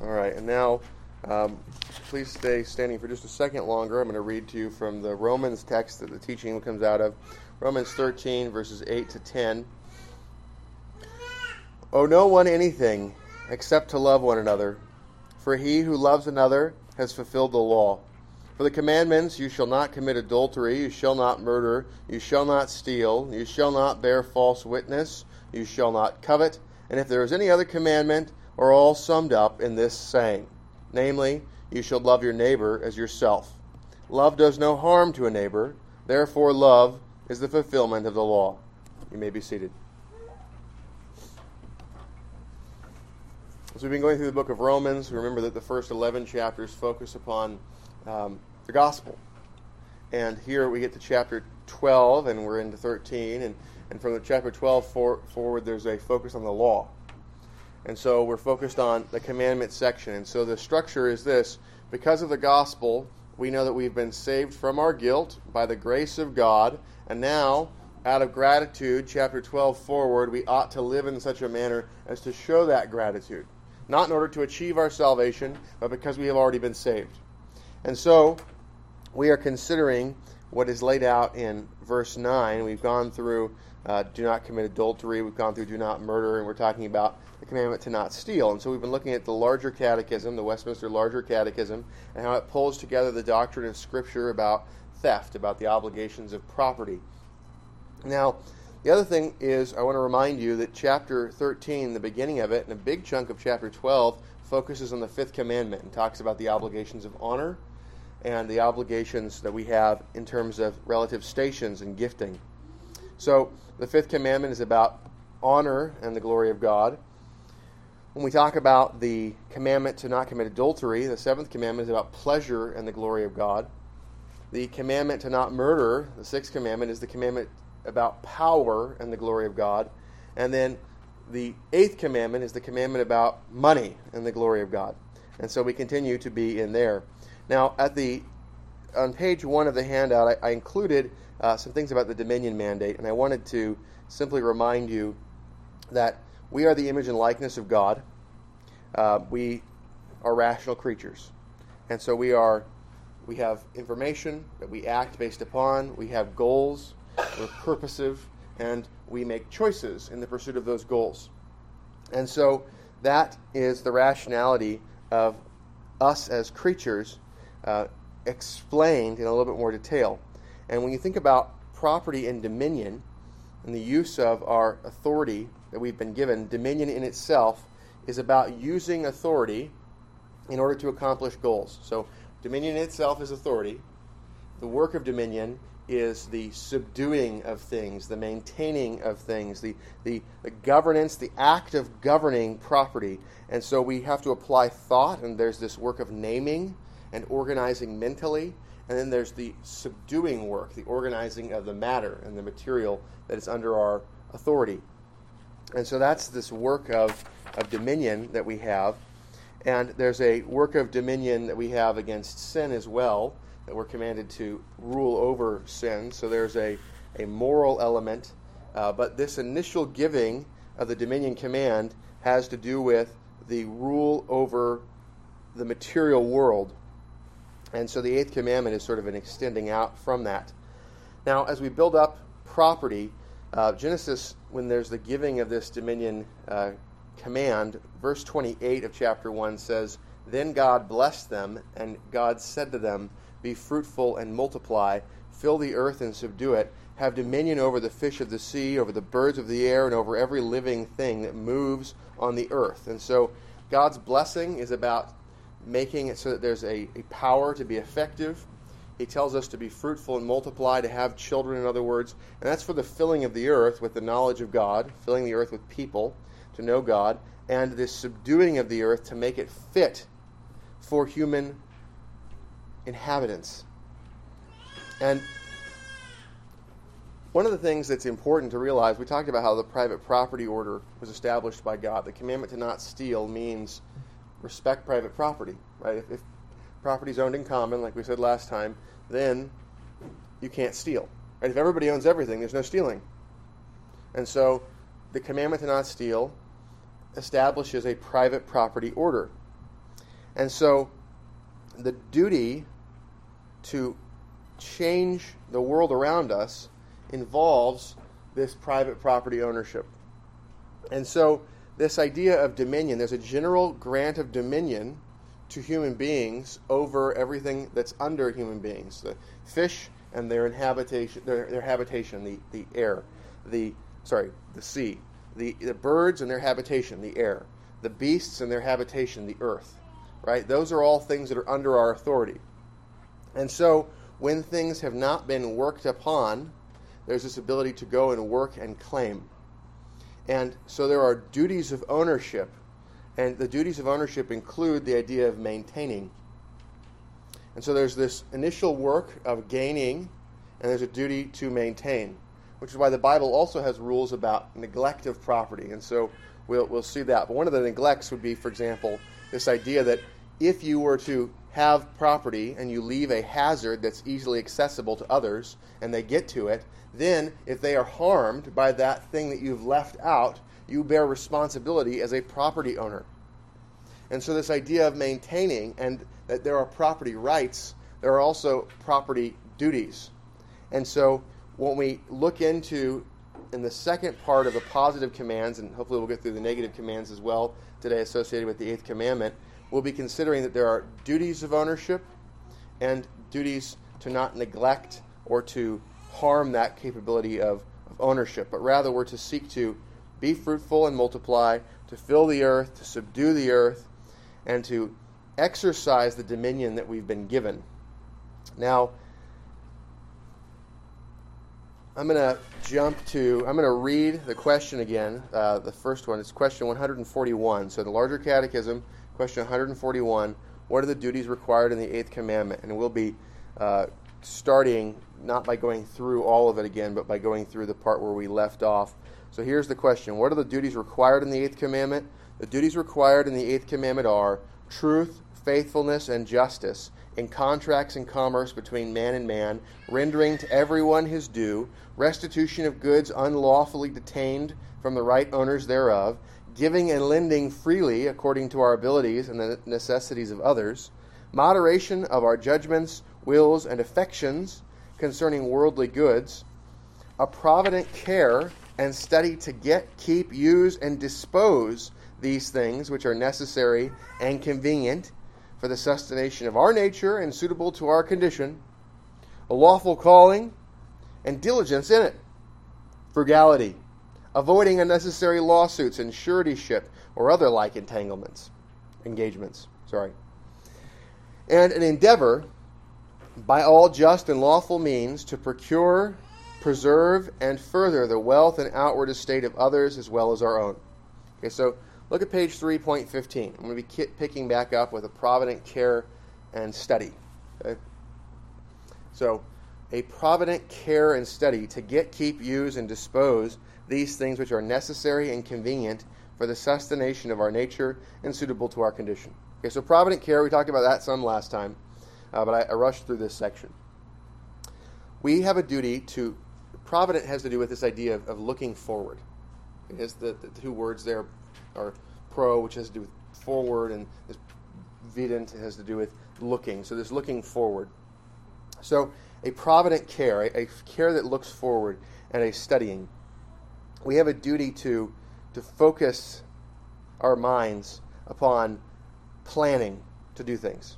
All right, and now um, please stay standing for just a second longer. I'm going to read to you from the Romans text that the teaching comes out of Romans 13, verses 8 to 10. Owe no one anything except to love one another, for he who loves another has fulfilled the law. For the commandments, you shall not commit adultery, you shall not murder, you shall not steal, you shall not bear false witness, you shall not covet, and if there is any other commandment, are all summed up in this saying namely, you shall love your neighbor as yourself. Love does no harm to a neighbor, therefore, love is the fulfillment of the law. You may be seated. As we've been going through the book of Romans, remember that the first 11 chapters focus upon um, the gospel. And here we get to chapter 12, and we're into 13. And, and from chapter 12 for, forward, there's a focus on the law. And so we're focused on the commandment section. And so the structure is this because of the gospel, we know that we've been saved from our guilt by the grace of God. And now, out of gratitude, chapter 12 forward, we ought to live in such a manner as to show that gratitude. Not in order to achieve our salvation, but because we have already been saved. And so, we are considering what is laid out in verse 9. We've gone through uh, do not commit adultery, we've gone through do not murder, and we're talking about commandment to not steal. And so we've been looking at the larger catechism, the Westminster Larger Catechism, and how it pulls together the doctrine of Scripture about theft, about the obligations of property. Now, the other thing is, I want to remind you that chapter 13, the beginning of it, and a big chunk of chapter 12, focuses on the fifth commandment and talks about the obligations of honor and the obligations that we have in terms of relative stations and gifting. So, the fifth commandment is about honor and the glory of God. When we talk about the commandment to not commit adultery, the seventh commandment is about pleasure and the glory of God. The commandment to not murder, the sixth commandment, is the commandment about power and the glory of God. And then the eighth commandment is the commandment about money and the glory of God. And so we continue to be in there. Now, at the on page one of the handout, I, I included uh, some things about the dominion mandate, and I wanted to simply remind you that we are the image and likeness of God. Uh, we are rational creatures. And so we are we have information that we act based upon, we have goals, we're purposive, and we make choices in the pursuit of those goals. And so that is the rationality of us as creatures uh, explained in a little bit more detail. And when you think about property and dominion and the use of our authority that we've been given, dominion in itself is about using authority in order to accomplish goals. So, dominion in itself is authority. The work of dominion is the subduing of things, the maintaining of things, the, the, the, governance, the act of governing property. And so we have to apply thought, and there's this work of naming and organizing mentally. And then there's the subduing work, the organizing of the matter and the material that is under our authority. And so that's this work of, of dominion that we have. And there's a work of dominion that we have against sin as well, that we're commanded to rule over sin. So there's a, a moral element. Uh, but this initial giving of the dominion command has to do with the rule over the material world. And so the eighth commandment is sort of an extending out from that. Now, as we build up property, uh, Genesis, when there's the giving of this dominion uh, command, verse 28 of chapter 1 says, Then God blessed them, and God said to them, Be fruitful and multiply, fill the earth and subdue it, have dominion over the fish of the sea, over the birds of the air, and over every living thing that moves on the earth. And so God's blessing is about making it so that there's a, a power to be effective he tells us to be fruitful and multiply, to have children, in other words. And that's for the filling of the earth with the knowledge of God, filling the earth with people to know God, and the subduing of the earth to make it fit for human inhabitants. And one of the things that's important to realize, we talked about how the private property order was established by God. The commandment to not steal means respect private property, right? If, if property is owned in common, like we said last time, then you can't steal. Right? If everybody owns everything, there's no stealing. And so the commandment to not steal establishes a private property order. And so the duty to change the world around us involves this private property ownership. And so, this idea of dominion, there's a general grant of dominion to human beings over everything that's under human beings the fish and their habitation, their, their habitation the, the air, the, sorry, the sea, the, the birds and their habitation, the air, the beasts and their habitation, the earth. Right? Those are all things that are under our authority. And so, when things have not been worked upon, there's this ability to go and work and claim. And so there are duties of ownership, and the duties of ownership include the idea of maintaining. And so there's this initial work of gaining, and there's a duty to maintain, which is why the Bible also has rules about neglect of property. And so we'll, we'll see that. But one of the neglects would be, for example, this idea that if you were to have property and you leave a hazard that's easily accessible to others and they get to it, then if they are harmed by that thing that you've left out, you bear responsibility as a property owner. And so, this idea of maintaining and that there are property rights, there are also property duties. And so, when we look into in the second part of the positive commands, and hopefully we'll get through the negative commands as well today associated with the eighth commandment, we'll be considering that there are duties of ownership and duties to not neglect or to harm that capability of, of ownership, but rather we're to seek to be fruitful and multiply, to fill the earth, to subdue the earth, and to exercise the dominion that we've been given. Now, I'm going to jump to, I'm going to read the question again. Uh, the first one is question 141. So, the larger catechism, Question 141 What are the duties required in the eighth commandment? And we'll be uh, starting not by going through all of it again, but by going through the part where we left off. So here's the question What are the duties required in the eighth commandment? The duties required in the eighth commandment are truth, faithfulness, and justice in contracts and commerce between man and man, rendering to everyone his due, restitution of goods unlawfully detained from the right owners thereof, giving and lending freely according to our abilities and the necessities of others, moderation of our judgments, wills, and affections concerning worldly goods, a provident care and study to get, keep, use, and dispose these things which are necessary and convenient for the sustentation of our nature and suitable to our condition, a lawful calling, and diligence in it, frugality avoiding unnecessary lawsuits and suretyship or other like entanglements, engagements. Sorry. And an endeavor by all just and lawful means to procure, preserve, and further the wealth and outward estate of others as well as our own. Okay, so look at page 3.15. I'm going to be picking back up with a provident care and study. Okay? So, a provident care and study to get, keep, use, and dispose these things which are necessary and convenient for the sustentation of our nature and suitable to our condition. Okay, so provident care, we talked about that some last time, uh, but I, I rushed through this section. We have a duty to, provident has to do with this idea of, of looking forward. Is the, the two words there are pro, which has to do with forward, and this vident has to do with looking. So this looking forward. So a provident care, a, a care that looks forward, and a studying we have a duty to, to focus our minds upon planning to do things.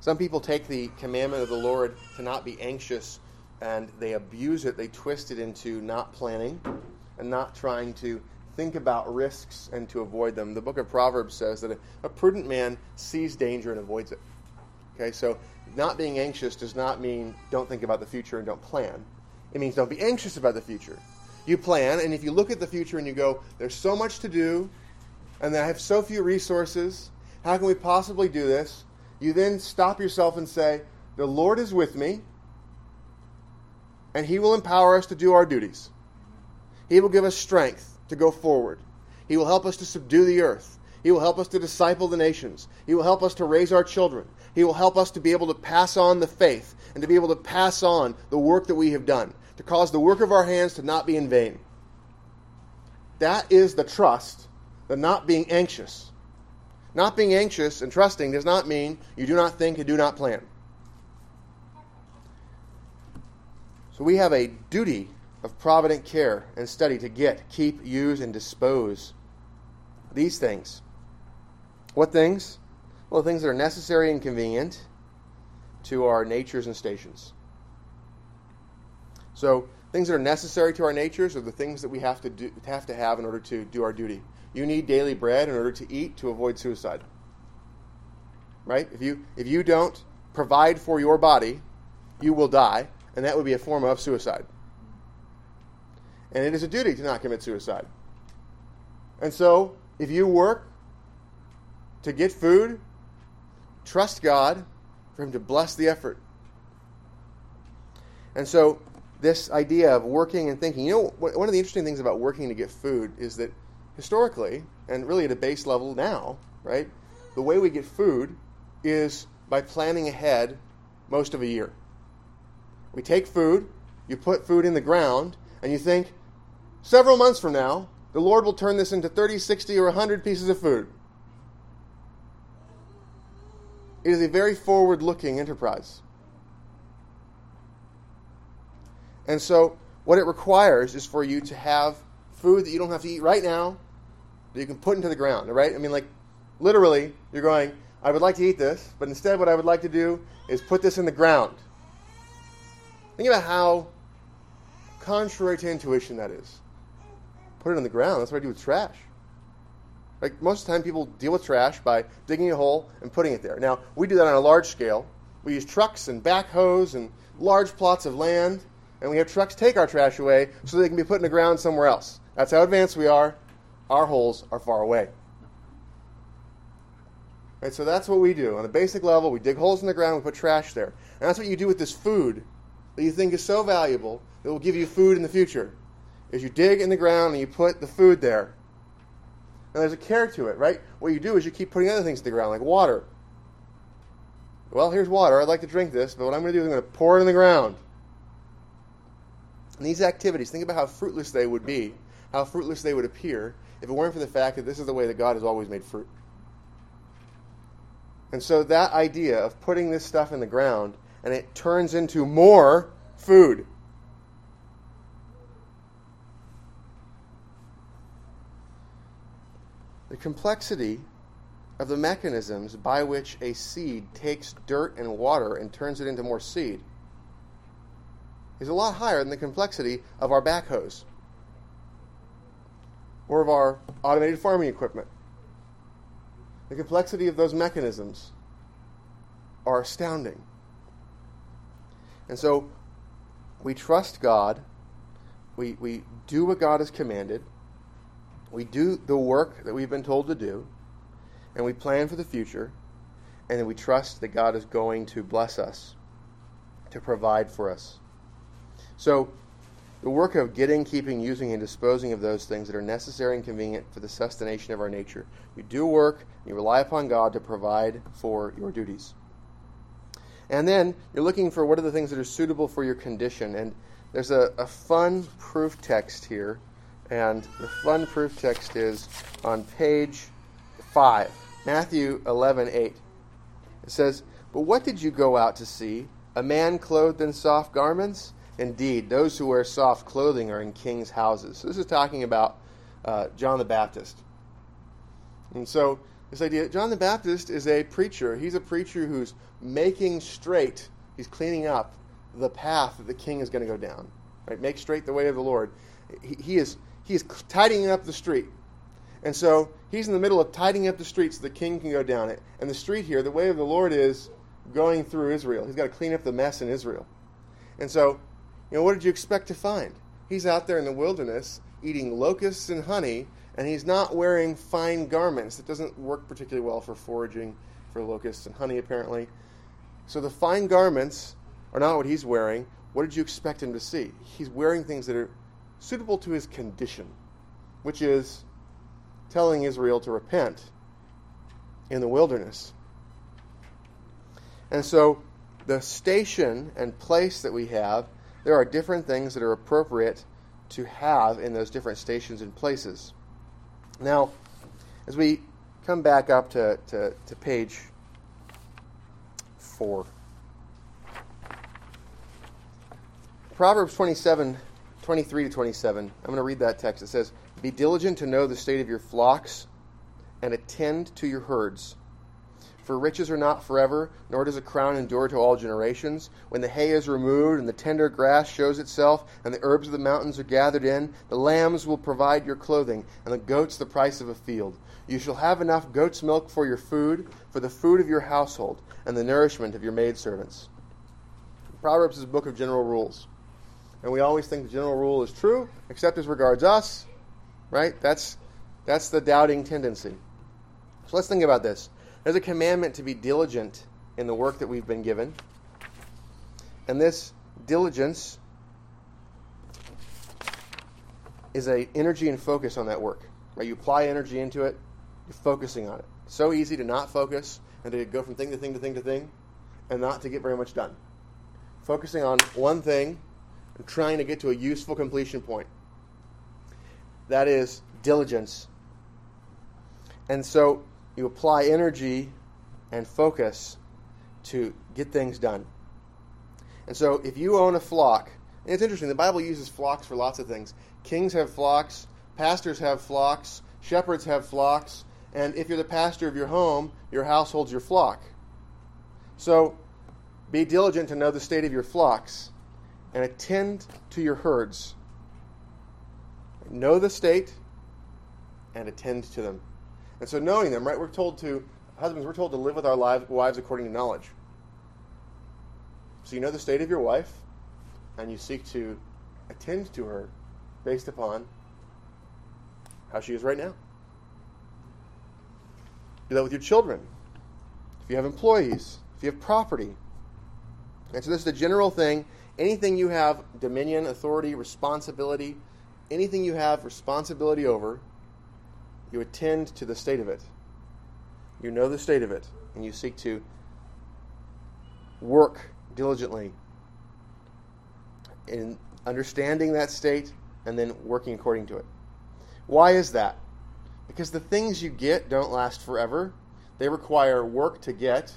Some people take the commandment of the Lord to not be anxious and they abuse it, they twist it into not planning and not trying to think about risks and to avoid them. The book of Proverbs says that a, prudent man sees danger and avoids it. Okay, so not being anxious does not mean don't think about the future and don't plan. It means don't be anxious about the future you plan, and if you look at the future and you go, there's so much to do, and I have so few resources, how can we possibly do this? You then stop yourself and say, The Lord is with me, and He will empower us to do our duties. He will give us strength to go forward. He will help us to subdue the earth. He will help us to disciple the nations. He will help us to raise our children. He will help us to be able to pass on the faith and to be able to pass on the work that we have done to cause the work of our hands to not be in vain. That is the trust, the not being anxious. Not being anxious and trusting does not mean you do not think and do not plan. So we have a duty of provident care and study to get, keep, use, and dispose these things. What things? Well, things that are necessary and convenient to our natures and stations. So, things that are necessary to our natures are the things that we have to do, have to have in order to do our duty. You need daily bread in order to eat to avoid suicide. Right? If you if you don't provide for your body, you will die, and that would be a form of suicide. And it is a duty to not commit suicide. And so, if you work to get food, trust God for Him to bless the effort. And so, this idea of working and thinking, you know, one of the interesting things about working to get food is that historically, and really at a base level now, right, the way we get food is by planning ahead most of a year. We take food, you put food in the ground, and you think, several months from now, the Lord will turn this into 30, 60, or 100 pieces of food. It is a very forward looking enterprise. And so, what it requires is for you to have food that you don't have to eat right now, that you can put into the ground, right? I mean, like, literally, you're going, I would like to eat this, but instead, what I would like to do is put this in the ground. Think about how contrary to intuition that is. Put it in the ground. That's what I do with trash. Like most of the time, people deal with trash by digging a hole and putting it there. Now, we do that on a large scale. We use trucks and backhoes and large plots of land, and we have trucks take our trash away so they can be put in the ground somewhere else. That's how advanced we are. Our holes are far away. Right, so that's what we do. On a basic level, we dig holes in the ground, we put trash there. And that's what you do with this food that you think is so valuable that will give you food in the future. Is you dig in the ground and you put the food there. And there's a care to it, right? What you do is you keep putting other things to the ground, like water. Well, here's water. I'd like to drink this, but what I'm going to do is I'm going to pour it in the ground. And these activities, think about how fruitless they would be, how fruitless they would appear, if it weren't for the fact that this is the way that God has always made fruit. And so that idea of putting this stuff in the ground and it turns into more food. The complexity of the mechanisms by which a seed takes dirt and water and turns it into more seed is a lot higher than the complexity of our backhoes or of our automated farming equipment. The complexity of those mechanisms are astounding. And so we trust God, we, we do what God has commanded we do the work that we've been told to do, and we plan for the future, and then we trust that God is going to bless us, to provide for us. So, the work of getting, keeping, using, and disposing of those things that are necessary and convenient for the sustentation of our nature. You do work, and you rely upon God to provide for your duties. And then you're looking for what are the things that are suitable for your condition. And there's a, a fun proof text here and the fun proof text is on page 5, Matthew 11 8. It says, But what did you go out to see? A man clothed in soft garments? Indeed, those who wear soft clothing are in kings' houses. So this is talking about uh, John the Baptist. And so, this idea John the Baptist is a preacher. He's a preacher who's making straight, he's cleaning up the path that the king is going to go down. Right? Make straight the way of the Lord. He, is he is tidying up the street. And so he's in the middle of tidying up the street so the king can go down it. And the street here, the way of the Lord is going through Israel. He's got to clean up the mess in Israel. And so, you know, what did you expect to find? He's out there in the wilderness eating locusts and honey, and he's not wearing fine garments. That doesn't work particularly well for foraging for locusts and honey, apparently. So the fine garments are not what he's wearing. What did you expect him to see? He's wearing things that are suitable to his condition, which is telling Israel to repent in the wilderness. And so, the station and place that we have, there are different things that are appropriate to have in those different stations and places. Now, as we come back up to, to, to page 4. Proverbs 27, 23 to 27. I'm going to read that text. It says, Be diligent to know the state of your flocks and attend to your herds. For riches are not forever, nor does a crown endure to all generations. When the hay is removed and the tender grass shows itself, and the herbs of the mountains are gathered in, the lambs will provide your clothing, and the goats the price of a field. You shall have enough goat's milk for your food, for the food of your household, and the nourishment of your maidservants. Proverbs is a book of general rules. And we always think the general rule is true, except as regards us, right? That's, that's the doubting tendency. So let's think about this. There's a commandment to be diligent in the work that we've been given. And this diligence is a energy and focus on that work. Right? You apply energy into it, you're focusing on it. So easy to not focus and to go from thing to thing to thing to thing and not to get very much done. Focusing on one thing and trying to get to a useful completion point. That is diligence. And so you apply energy and focus to get things done. And so if you own a flock, and it's interesting, the Bible uses flocks for lots of things. Kings have flocks, pastors have flocks, shepherds have flocks, and if you're the pastor of your home, your household's your flock. So be diligent to know the state of your flocks and attend to your herds. Know the state and attend to them. And so knowing them, right, we're told to, husbands, we're told to live with our wives according to knowledge. So you know the state of your wife, and you seek to attend to her based upon how she is right now. Do that with your children. If you have employees, if you have property. And so this is the general thing. Anything you have dominion, authority, responsibility, anything you have responsibility over, you attend to the state of it. You know the state of it, and you seek to work diligently in understanding that state and then working according to it. Why is that? Because the things you get don't last forever. They require work to get,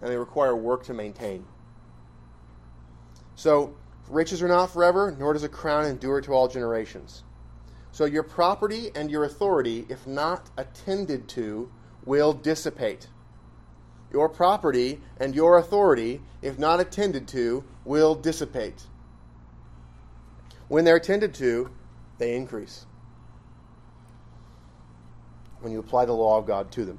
and they require work to maintain. So, riches are not forever, nor does a crown endure to all generations. So your property and your authority, if not attended to, will dissipate. Your property and your authority, if not attended to, will dissipate. When they're attended to, they increase. When you apply the law of God to them.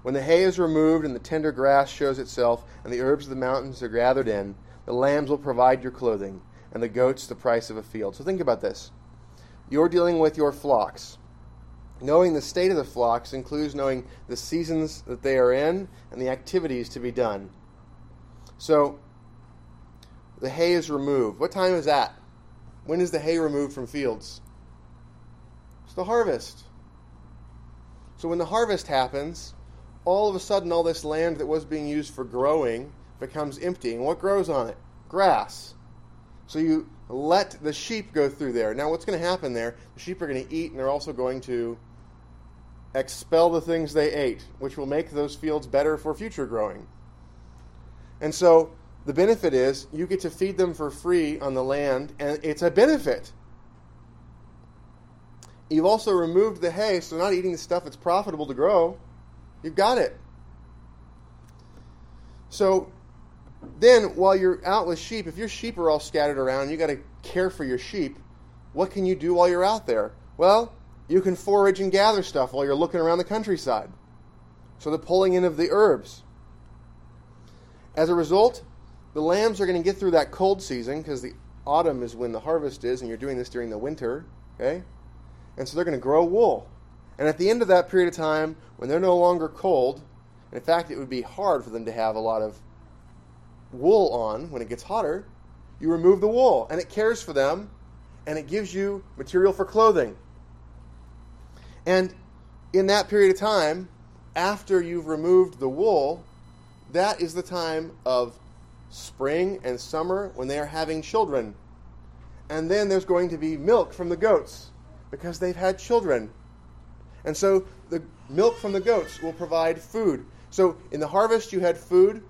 When the hay is removed and the tender grass shows itself, and the herbs of the mountains are gathered in, the lambs will provide your clothing, and the goats the price of a field. So think about this. You're dealing with your flocks. Knowing the state of the flocks includes knowing the seasons that they are in and the activities to be done. So, the hay is removed. What time is that? When is the hay removed from fields? It's the harvest. So, when the harvest happens, all of a sudden, all this land that was being used for growing becomes empty. And what grows on it? Grass. So, you let the sheep go through there. Now, what's going to happen there? The sheep are going to eat, and they're also going to expel the things they ate, which will make those fields better for future growing. And so, the benefit is you get to feed them for free on the land, and it's a benefit. You've also removed the hay, so not eating the stuff that's profitable to grow. You've got it. So then while you're out with sheep, if your sheep are all scattered around, you got to care for your sheep. What can you do while you're out there? Well, you can forage and gather stuff while you're looking around the countryside. So the pulling in of the herbs. As a result, the lambs are going to get through that cold season because the autumn is when the harvest is, and you're doing this during the winter. Okay, and so they're going to grow wool. And at the end of that period of time, when they're no longer cold, in fact, it would be hard for them to have a lot of wool on when it gets hotter, you remove the wool and it cares for them and it gives you material for clothing. And in that period of time, after you've removed the wool, that is the time of spring and summer when they are having children. And then there's going to be milk from the goats because they've had children. And so the milk from the goats will provide food. So in the harvest, you had food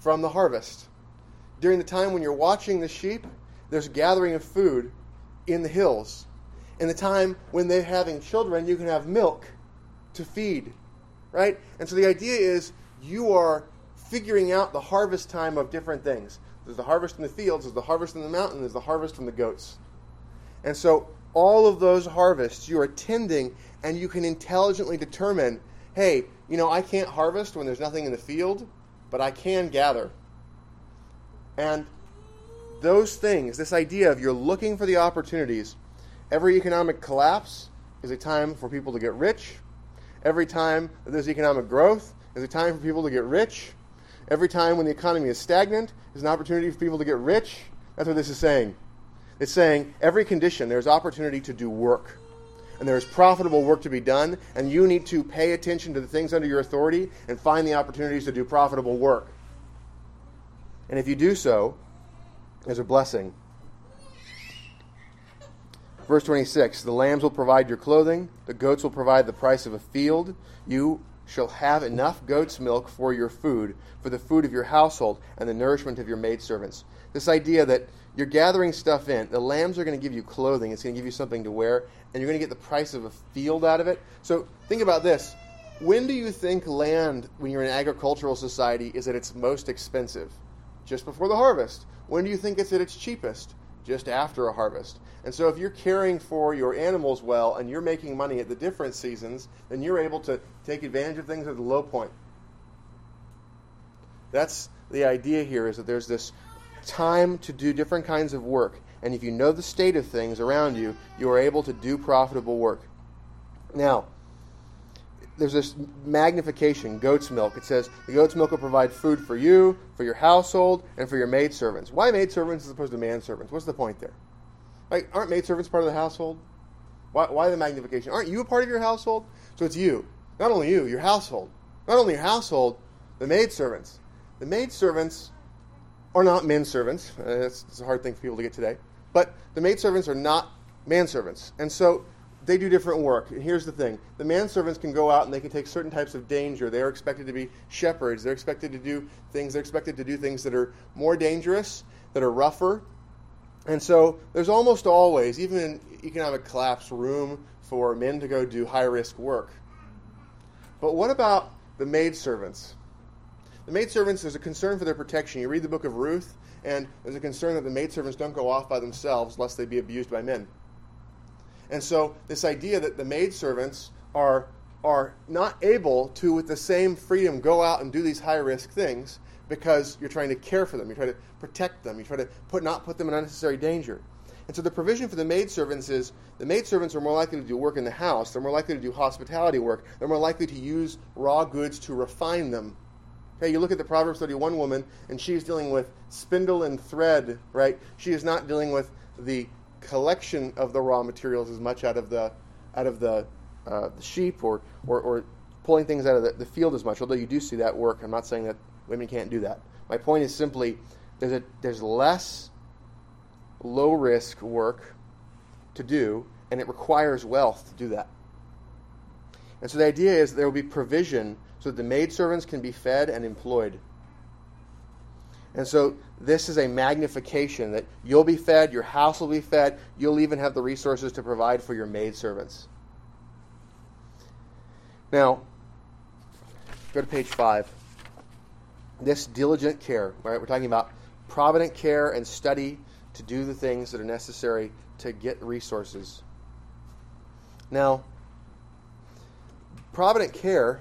from the harvest. During the time when you're watching the sheep, there's gathering of food in the hills. In the time when they're having children, you can have milk to feed, right? And so the idea is you are figuring out the harvest time of different things. There's the harvest in the fields, there's the harvest in the mountain, there's the harvest from the goats. And so all of those harvests you are tending and you can intelligently determine hey, you know, I can't harvest when there's nothing in the field, but I can gather. And those things, this idea of you're looking for the opportunities, every economic collapse is a time for people to get rich. Every time that there's economic growth is a time for people to get rich. Every time when the economy is stagnant is an opportunity for people to get rich. That's what this is saying. It's saying every condition there's opportunity to do work and there is profitable work to be done, and you need to pay attention to the things under your authority and find the opportunities to do profitable work. And if you do so, there's a blessing. Verse 26 The lambs will provide your clothing, the goats will provide the price of a field. You shall have enough goat's milk for your food, for the food of your household, and the nourishment of your maidservants. This idea that you're gathering stuff in. The lambs are going to give you clothing. It's going to give you something to wear, and you're going to get the price of a field out of it. So think about this. When do you think land, when you're in an agricultural society, is at its most expensive? Just before the harvest. When do you think it's at its cheapest? Just after a harvest. And so if you're caring for your animals well and you're making money at the different seasons, then you're able to take advantage of things at the low point. That's the idea here is that there's this time to do different kinds of work. And if you know the state of things around you, you are able to do profitable work. Now, there's this magnification, goat's milk. It says the goat's milk will provide food for you, for your household, and for your maidservants. Why maidservants as opposed to manservants? What's the point there? Like, aren't maidservants part of the household? Why, why the magnification? Aren't you a part of your household? So it's you. Not only you, your household. Not only your household, the maidservants. The maidservants are not men servants. Uh, it's, it's, a hard thing for people to get today. But the maidservants are not manservants. And so they do different work. And here's the thing the manservants can go out and they can take certain types of danger. They are expected to be shepherds. They're expected to do things, they're expected to do things that are more dangerous, that are rougher. And so there's almost always, even in economic collapse, room for men to go do high risk work. But what about the maidservants? The maidservants, there's a concern for their protection. You read the book of Ruth, and there's a concern that the maidservants don't go off by themselves lest they be abused by men. And so, this idea that the maidservants are, are not able to, with the same freedom, go out and do these high risk things because you're trying to care for them, you try to protect them, you try to put, not put them in unnecessary danger. And so the provision for the maidservants is the maidservants are more likely to do work in the house, they're more likely to do hospitality work, they're more likely to use raw goods to refine them Okay, you look at the Proverbs 31 woman, and she's dealing with spindle and thread, right? She is not dealing with the collection of the raw materials as much out of the out of the, uh, the sheep or, or, or, pulling things out of the, the, field as much. Although you do see that work, I'm not saying that women can't do that. My point is simply there's a there's less low risk work to do, and it requires wealth to do that. And so the idea is there will be provision so that the maidservants can be fed and employed. And so this is a magnification that you'll be fed, your house will be fed, you'll even have the resources to provide for your maidservants. Now, go to page 5. This diligent care, right? We're talking about provident care and study to do the things that are necessary to get resources. Now, provident care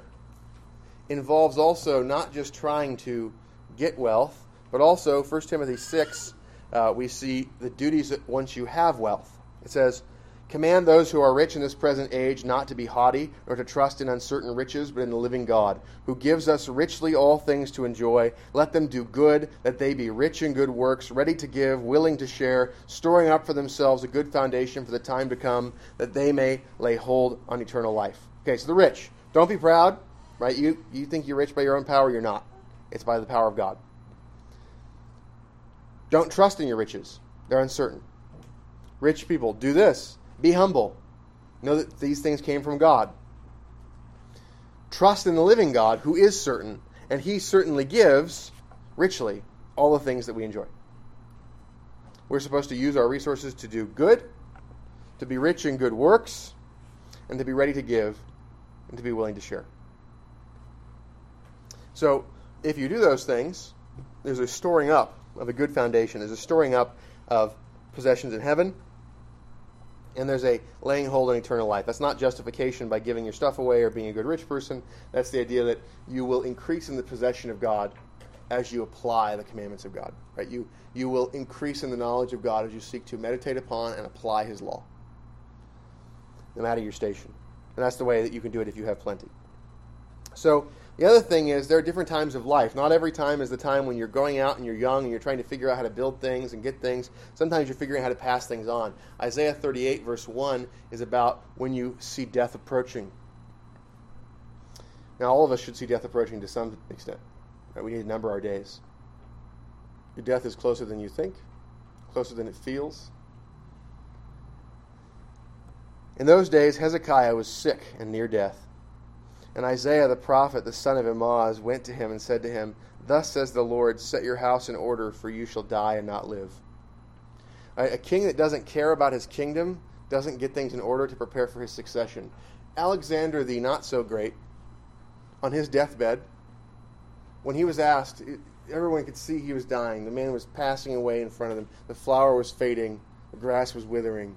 involves also not just trying to get wealth, but also 1 Timothy 6, uh, we see the duties that once you have wealth. It says, Command those who are rich in this present age not to be haughty, nor to trust in uncertain riches, but in the living God, who gives us richly all things to enjoy. Let them do good, that they be rich in good works, ready to give, willing to share, storing up for themselves a good foundation for the time to come, that they may lay hold on eternal life. Okay, so the rich. Don't be proud right? You, you think you're rich by your own power, you're not. It's by the power of God. Don't trust in your riches, they're uncertain. Rich people, do this be humble. Know that these things came from God. trust in the living God who is certain, and he certainly gives richly all the things that we enjoy. We're supposed to use our resources to do good, to be rich in good works, and to be ready to give and to be willing to share. So, if you do those things, there's a storing up of a good foundation. There's a storing up of possessions in heaven, and there's a laying hold on eternal life. That's not justification by giving your stuff away or being a good rich person. That's the idea that you will increase in the possession of God as you apply the commandments of God. Right? You you will increase in the knowledge of God as you seek to meditate upon and apply His law, no matter your station. And that's the way that you can do it if you have plenty. So the other thing is there are different times of life. Not every time is the time when you're going out and you're young and you're trying to figure out how to build things and get things. Sometimes you're figuring out how to pass things on. Isaiah 38, verse 1, is about when you see death approaching. Now, all of us should see death approaching to some extent. Right? We need to number our days. Your death is closer than you think, closer than it feels. In those days, Hezekiah was sick and near death. And Isaiah the prophet, the son of Amoz, went to him and said to him, Thus says the Lord, Set your house in order, for you shall die and not live. A king that doesn't care about his kingdom doesn't get things in order to prepare for his succession. Alexander the not so great, on his deathbed, when he was asked, everyone could see he was dying. The man was passing away in front of them. The flower was fading, the grass was withering.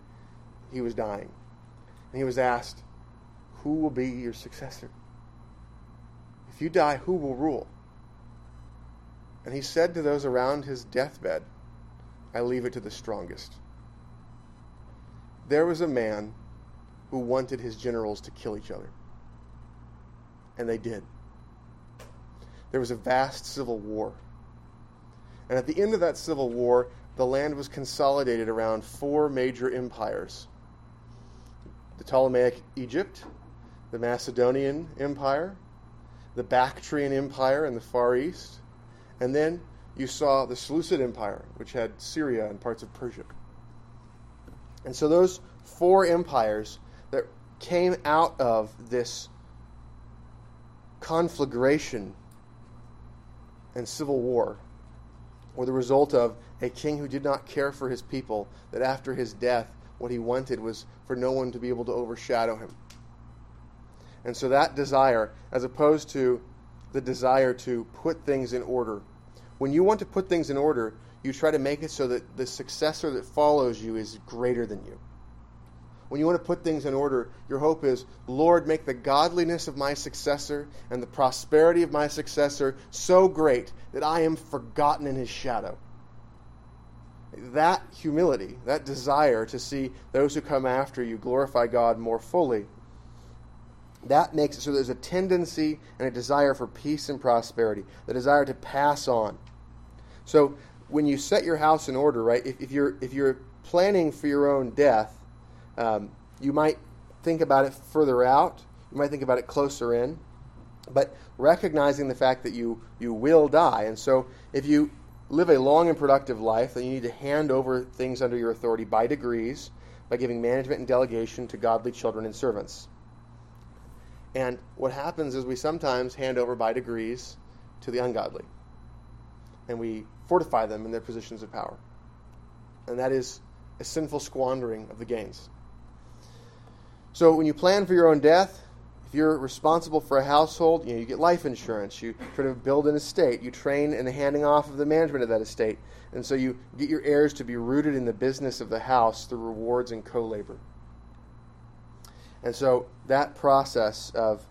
He was dying. And he was asked, Who will be your successor? You die, who will rule? And he said to those around his deathbed, I leave it to the strongest. There was a man who wanted his generals to kill each other. And they did. There was a vast civil war. And at the end of that civil war, the land was consolidated around four major empires the Ptolemaic Egypt, the Macedonian Empire, the Bactrian Empire in the Far East, and then you saw the Seleucid Empire, which had Syria and parts of Persia. And so those four empires that came out of this conflagration and civil war were the result of a king who did not care for his people, that after his death, what he wanted was for no one to be able to overshadow him. And so that desire, as opposed to the desire to put things in order, when you want to put things in order, you try to make it so that the successor that follows you is greater than you. When you want to put things in order, your hope is, Lord, make the godliness of my successor and the prosperity of my successor so great that I am forgotten in his shadow. That humility, that desire to see those who come after you glorify God more fully, that makes it so there's a tendency and a desire for peace and prosperity, the desire to pass on. So when you set your house in order, right, if, if you're if you're planning for your own death, um, you might think about it further out. You might think about it closer in, but recognizing the fact that you you will die, and so if you live a long and productive life, then you need to hand over things under your authority by degrees, by giving management and delegation to godly children and servants. And what happens is we sometimes hand over by degrees to the ungodly. And we fortify them in their positions of power. And that is a sinful squandering of the gains. So when you plan for your own death, if you're responsible for a household, you know, you get life insurance, you try to build an estate, you train in the handing off of the management of that estate. And so you get your heirs to be rooted in the business of the house through rewards and co labor. And so that process of,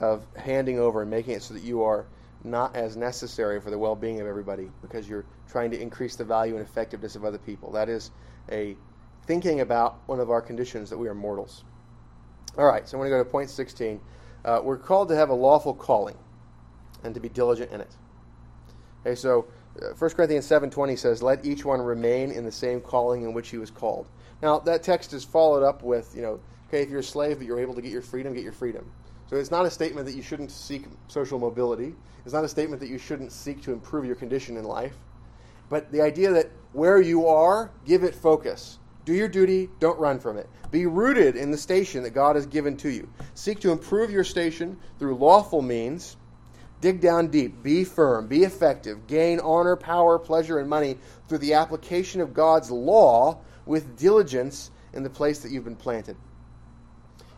of handing over and making it so that you are not as necessary for the well being of everybody because you're trying to increase the value and effectiveness of other people. That is a thinking about one of our conditions that we are mortals. All right, so I'm going to go to point 16. Uh, we're called to have a lawful calling and to be diligent in it. Okay, so uh, 1 Corinthians 7.20 says, Let each one remain in the same calling in which he was called. Now, that text is followed up with, you know, Okay, if you're a slave but you're able to get your freedom, get your freedom. So it's not a statement that you shouldn't seek social mobility. It's not a statement that you shouldn't seek to improve your condition in life. But the idea that where you are, give it focus. Do your duty, don't run from it. Be rooted in the station that God has given to you. Seek to improve your station through lawful means. Dig down deep, be firm, be effective, gain honor, power, pleasure, and money through the application of God's law with diligence in the place that you've been planted.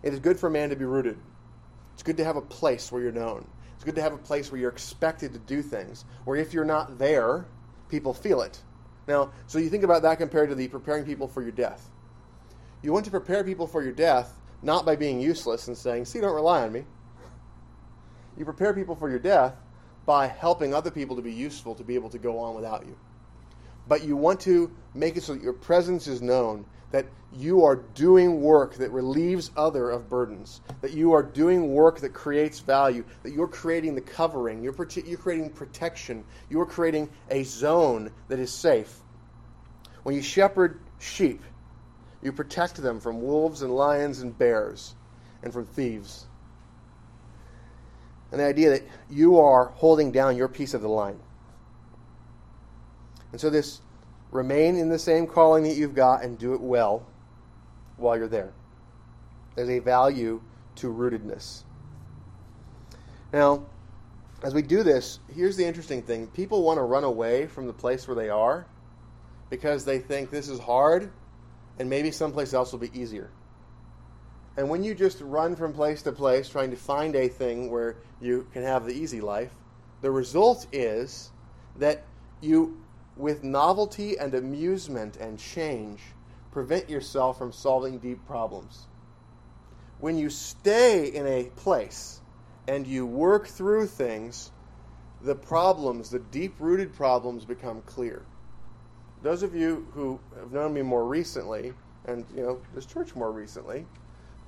It is good for man to be rooted. It's good to have a place where you're known. It's good to have a place where you're expected to do things, where if you're not there, people feel it. Now, so you think about that compared to the preparing people for your death. You want to prepare people for your death not by being useless and saying, see, don't rely on me. You prepare people for your death by helping other people to be useful to be able to go on without you. But you want to make it so that your presence is known that you are doing work that relieves other of burdens, that you are doing work that creates value, that you're creating the covering, you're, you're creating protection, you're creating a zone that is safe. When you shepherd sheep, you protect them from wolves and lions and bears and from thieves. And the idea that you are holding down your piece of the line. And so this Remain in the same calling that you've got and do it well while you're there. There's a value to rootedness. Now, as we do this, here's the interesting thing people want to run away from the place where they are because they think this is hard and maybe someplace else will be easier. And when you just run from place to place trying to find a thing where you can have the easy life, the result is that you with novelty and amusement and change, prevent yourself from solving deep problems. When you stay in a place and you work through things, the problems, the deep rooted problems, become clear. Those of you who have known me more recently, and you know this church more recently,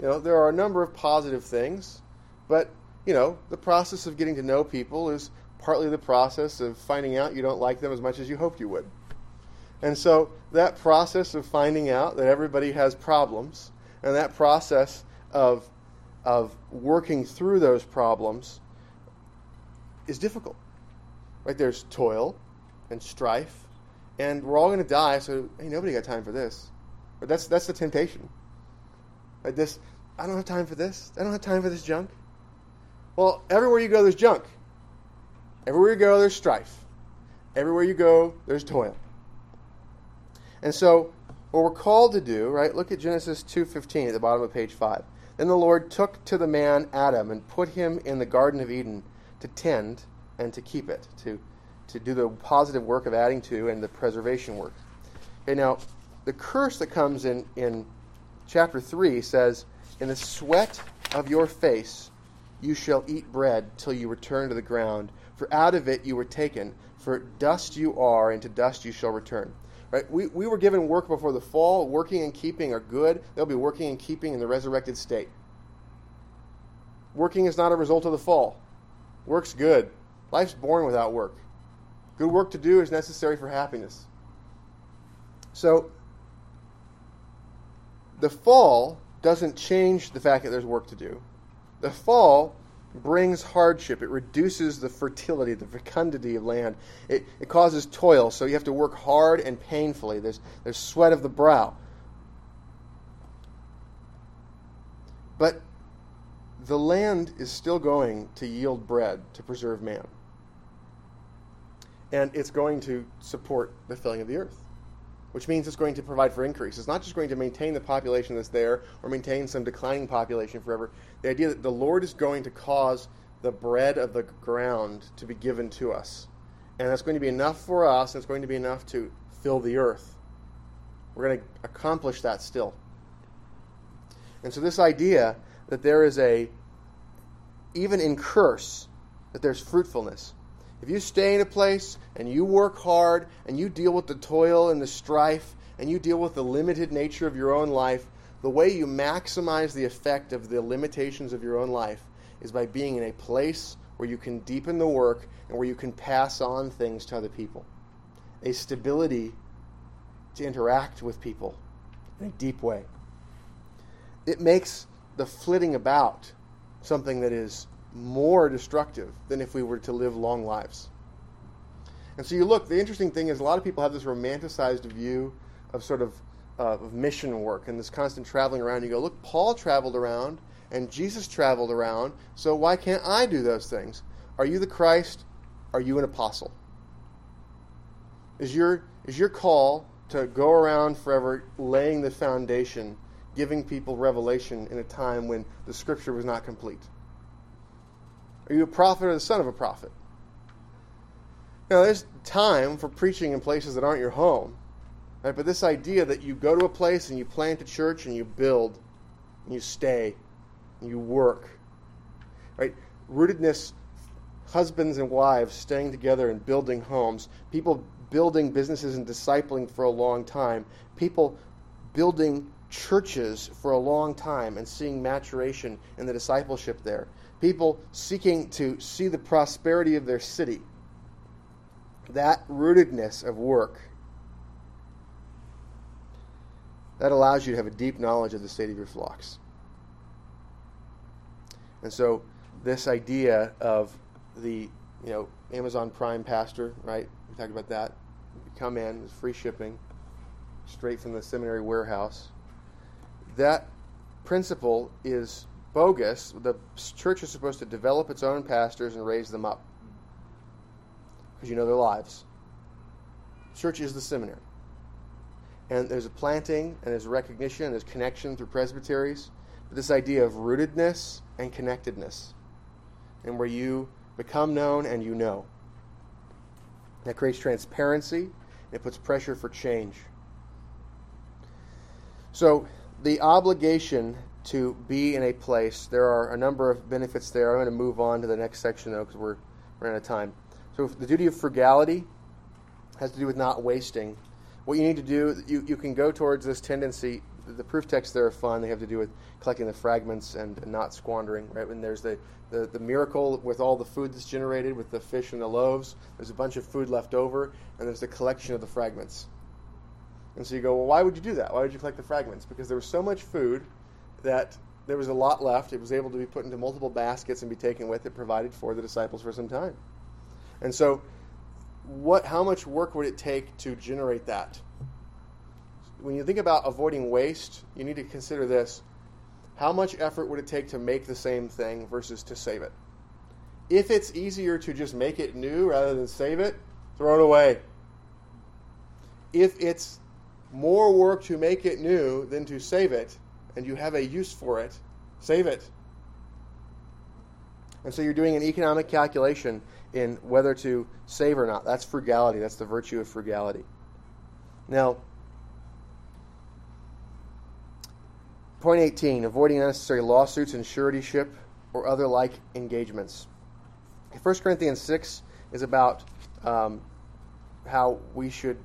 you know there are a number of positive things, but you know the process of getting to know people is partly the process of finding out you don't like them as much as you hoped you would. And so that process of finding out that everybody has problems and that process of, of working through those problems is difficult. Right? There's toil and strife, and we're all going to die, so hey, nobody got time for this. But that's, that's the temptation. Like this, I don't have time for this. I don't have time for this junk. Well, everywhere you go, there's junk. Everywhere you go, there's strife. Everywhere you go, there's toil. And so, what we're called to do, right? Look at Genesis 2:15 at the bottom of page 5. Then the Lord took to the man Adam and put him in the garden of Eden to tend and to keep it, to to do the positive work of adding to and the preservation work. Okay, now the curse that comes in in chapter 3 says, "In the sweat of your face you shall eat bread till you return to the ground." For out of it you were taken, for dust you are, and to dust you shall return. Right? We, we were given work before the fall. Working and keeping are good. They'll be working and keeping in the resurrected state. Working is not a result of the fall. Work's good. Life's born without work. Good work to do is necessary for happiness. So, the fall doesn't change the fact that there's work to do. The fall brings hardship. It reduces the fertility, the fecundity of land. It, it causes toil, so you have to work hard and painfully. There's, there's sweat of the brow. But the land is still going to yield bread to preserve man. And it's going to support the filling of the earth which means it's going to provide for increase. It's not just going to maintain the population that's there or maintain some declining population forever. The idea that the Lord is going to cause the bread of the ground to be given to us. And that's going to be enough for us, and it's going to be enough to fill the earth. We're going to accomplish that still. And so, this idea that there is a, even in curse, that there's fruitfulness if you stay in a place and you work hard and you deal with the toil and the strife and you deal with the limited nature of your own life, the way you maximize the effect of the limitations of your own life is by being in a place where you can deepen the work and where you can pass on things to other people. A stability to interact with people in a deep way. It makes the flitting about something that is more destructive than if we were to live long lives. And so you look, the interesting thing is a lot of people have this romanticized view of sort of uh, of mission work and this constant traveling around. You go, look, Paul traveled around and Jesus traveled around, so why can't I do those things? Are you the Christ? Are you an apostle? Is your, is your call to go around forever laying the foundation, giving people revelation in a time when the scripture was not complete? Are you a prophet or the son of a prophet? Now, there's time for preaching in places that aren't your home, right? But this idea that you go to a place and you plant a church and you build and you stay and you work. Right? Rootedness, husbands and wives staying together and building homes, people building businesses and discipling for a long time, people building churches for a long time and seeing maturation in the discipleship there, people seeking to see the prosperity of their city. That rootedness of work. That allows you to have a deep knowledge of the state of your flocks. And so this idea of the you know Amazon Prime pastor, right? We talked about that. You come in, free shipping, straight from the seminary warehouse. That principle is bogus. The church is supposed to develop its own pastors and raise them up because you know their lives. Church is the seminary. And there's a planting, and there's recognition, and there's connection through presbyteries. But this idea of rootedness and connectedness, and where you become known and you know. That creates transparency, it puts pressure for change. So, the obligation to be in a place, there are a number of benefits there. I'm going to move on to the next section, though, because we're running out of time. So, the duty of frugality has to do with not wasting. What you need to do, you, you can go towards this tendency the proof texts there are fun. They have to do with collecting the fragments and not squandering, right? When there's the, the, the miracle with all the food that's generated with the fish and the loaves, there's a bunch of food left over, and there's the collection of the fragments. And so you go, well, why would you do that? Why would you collect the fragments? Because there was so much food that there was a lot left. It was able to be put into multiple baskets and be taken with it, provided for the disciples for some time. And so, what? How much work would it take to generate that? when you think about avoiding waste, you need to consider this. How much effort would it take to make the same thing versus to save it? If it's easier to just make it new rather than save it, throw it away. If it's more work to make it new than to save it, and you have a use for it, save it. And so you're doing an economic calculation in whether to save or not. That's frugality. That's the virtue of frugality. Now, Point 18 avoiding unnecessary lawsuits and suretyship or other like engagements. 1 Corinthians 6 is about um, how we should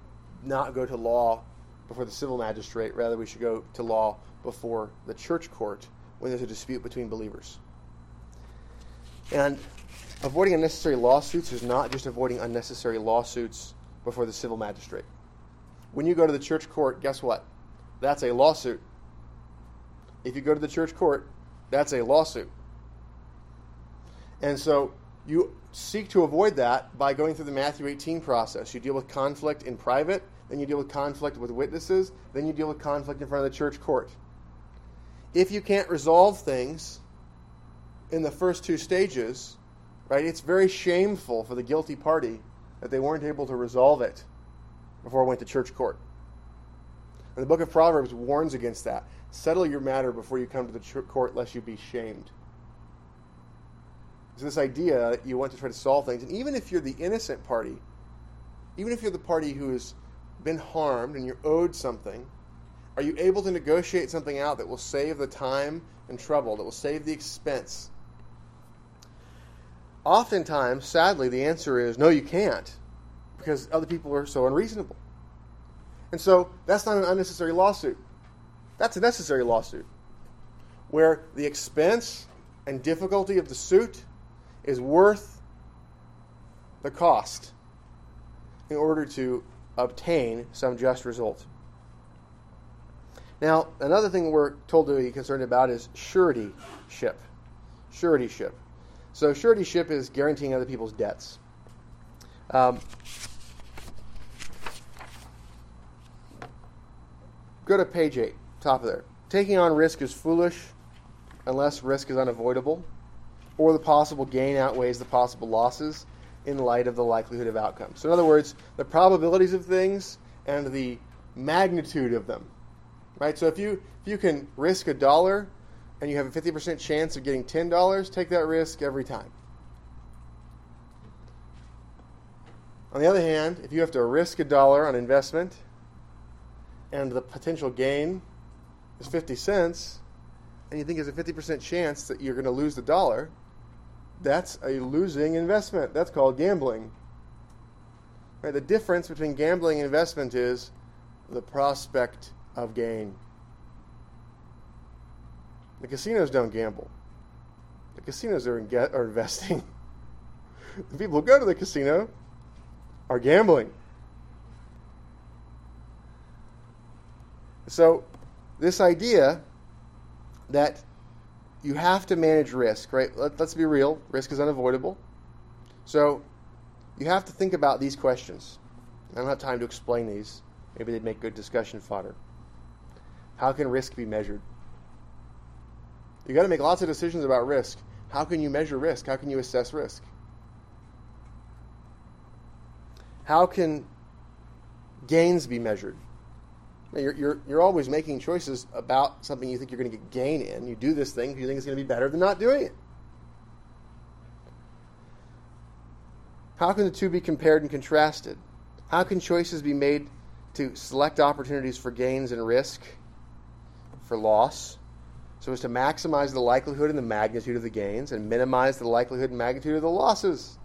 not go to law before the civil magistrate, rather, we should go to law before the church court when there's a dispute between believers. And avoiding unnecessary lawsuits is not just avoiding unnecessary lawsuits before the civil magistrate. When you go to the church court, guess what? That's a lawsuit if you go to the church court, that's a lawsuit. And so you seek to avoid that by going through the Matthew 18 process. You deal with conflict in private, then you deal with conflict with witnesses, then you deal with conflict in front of the church court. If you can't resolve things in the first two stages, right, it's very shameful for the guilty party that they weren't able to resolve it before it went to church court. And the book of Proverbs warns against that. Settle your matter before you come to the court, lest you be shamed. It's this idea that you want to try to solve things. And even if you're the innocent party, even if you're the party who has been harmed and you're owed something, are you able to negotiate something out that will save the time and trouble, that will save the expense? Oftentimes, sadly, the answer is no, you can't, because other people are so unreasonable. And so that's not an unnecessary lawsuit. That's a necessary lawsuit where the expense and difficulty of the suit is worth the cost in order to obtain some just result. Now, another thing we're told to be concerned about is suretyship. Suretyship. So, suretyship is guaranteeing other people's debts. Um, go to page 8, top of there. Taking on risk is foolish unless risk is unavoidable or the possible gain outweighs the possible losses in light of the likelihood of outcome. So, in other words, the probabilities of things and the magnitude of them. Right? So, if you, if you can risk a dollar and you have a 50% chance of getting $10, take that risk every time. On the other hand, if you have to risk a dollar on investment and the potential gain is 50 cents, and you think there's a 50% chance that you're going to lose the dollar, that's a losing investment. That's called gambling. Right? The difference between gambling and investment is the prospect of gain. The casinos don't gamble. The casinos are, in get, are investing. the people who go to the casino are gambling. So, this idea that you have to manage risk, right? Let, us be real. Risk is unavoidable. So you have to think about these questions. I don't have time to explain these. Maybe they'd make good discussion fodder. How can risk be measured? You've got to make lots of decisions about risk. How can you measure risk? How can you assess risk? How can gains be measured? You're, you're, you're always making choices about something you think you're going to get gain in. You do this thing because you think it's going to be better than not doing it. How can the two be compared and contrasted? How can choices be made to select opportunities for gains and risk, for loss, so as to maximize the likelihood and the magnitude of the gains and minimize the likelihood and magnitude of the losses?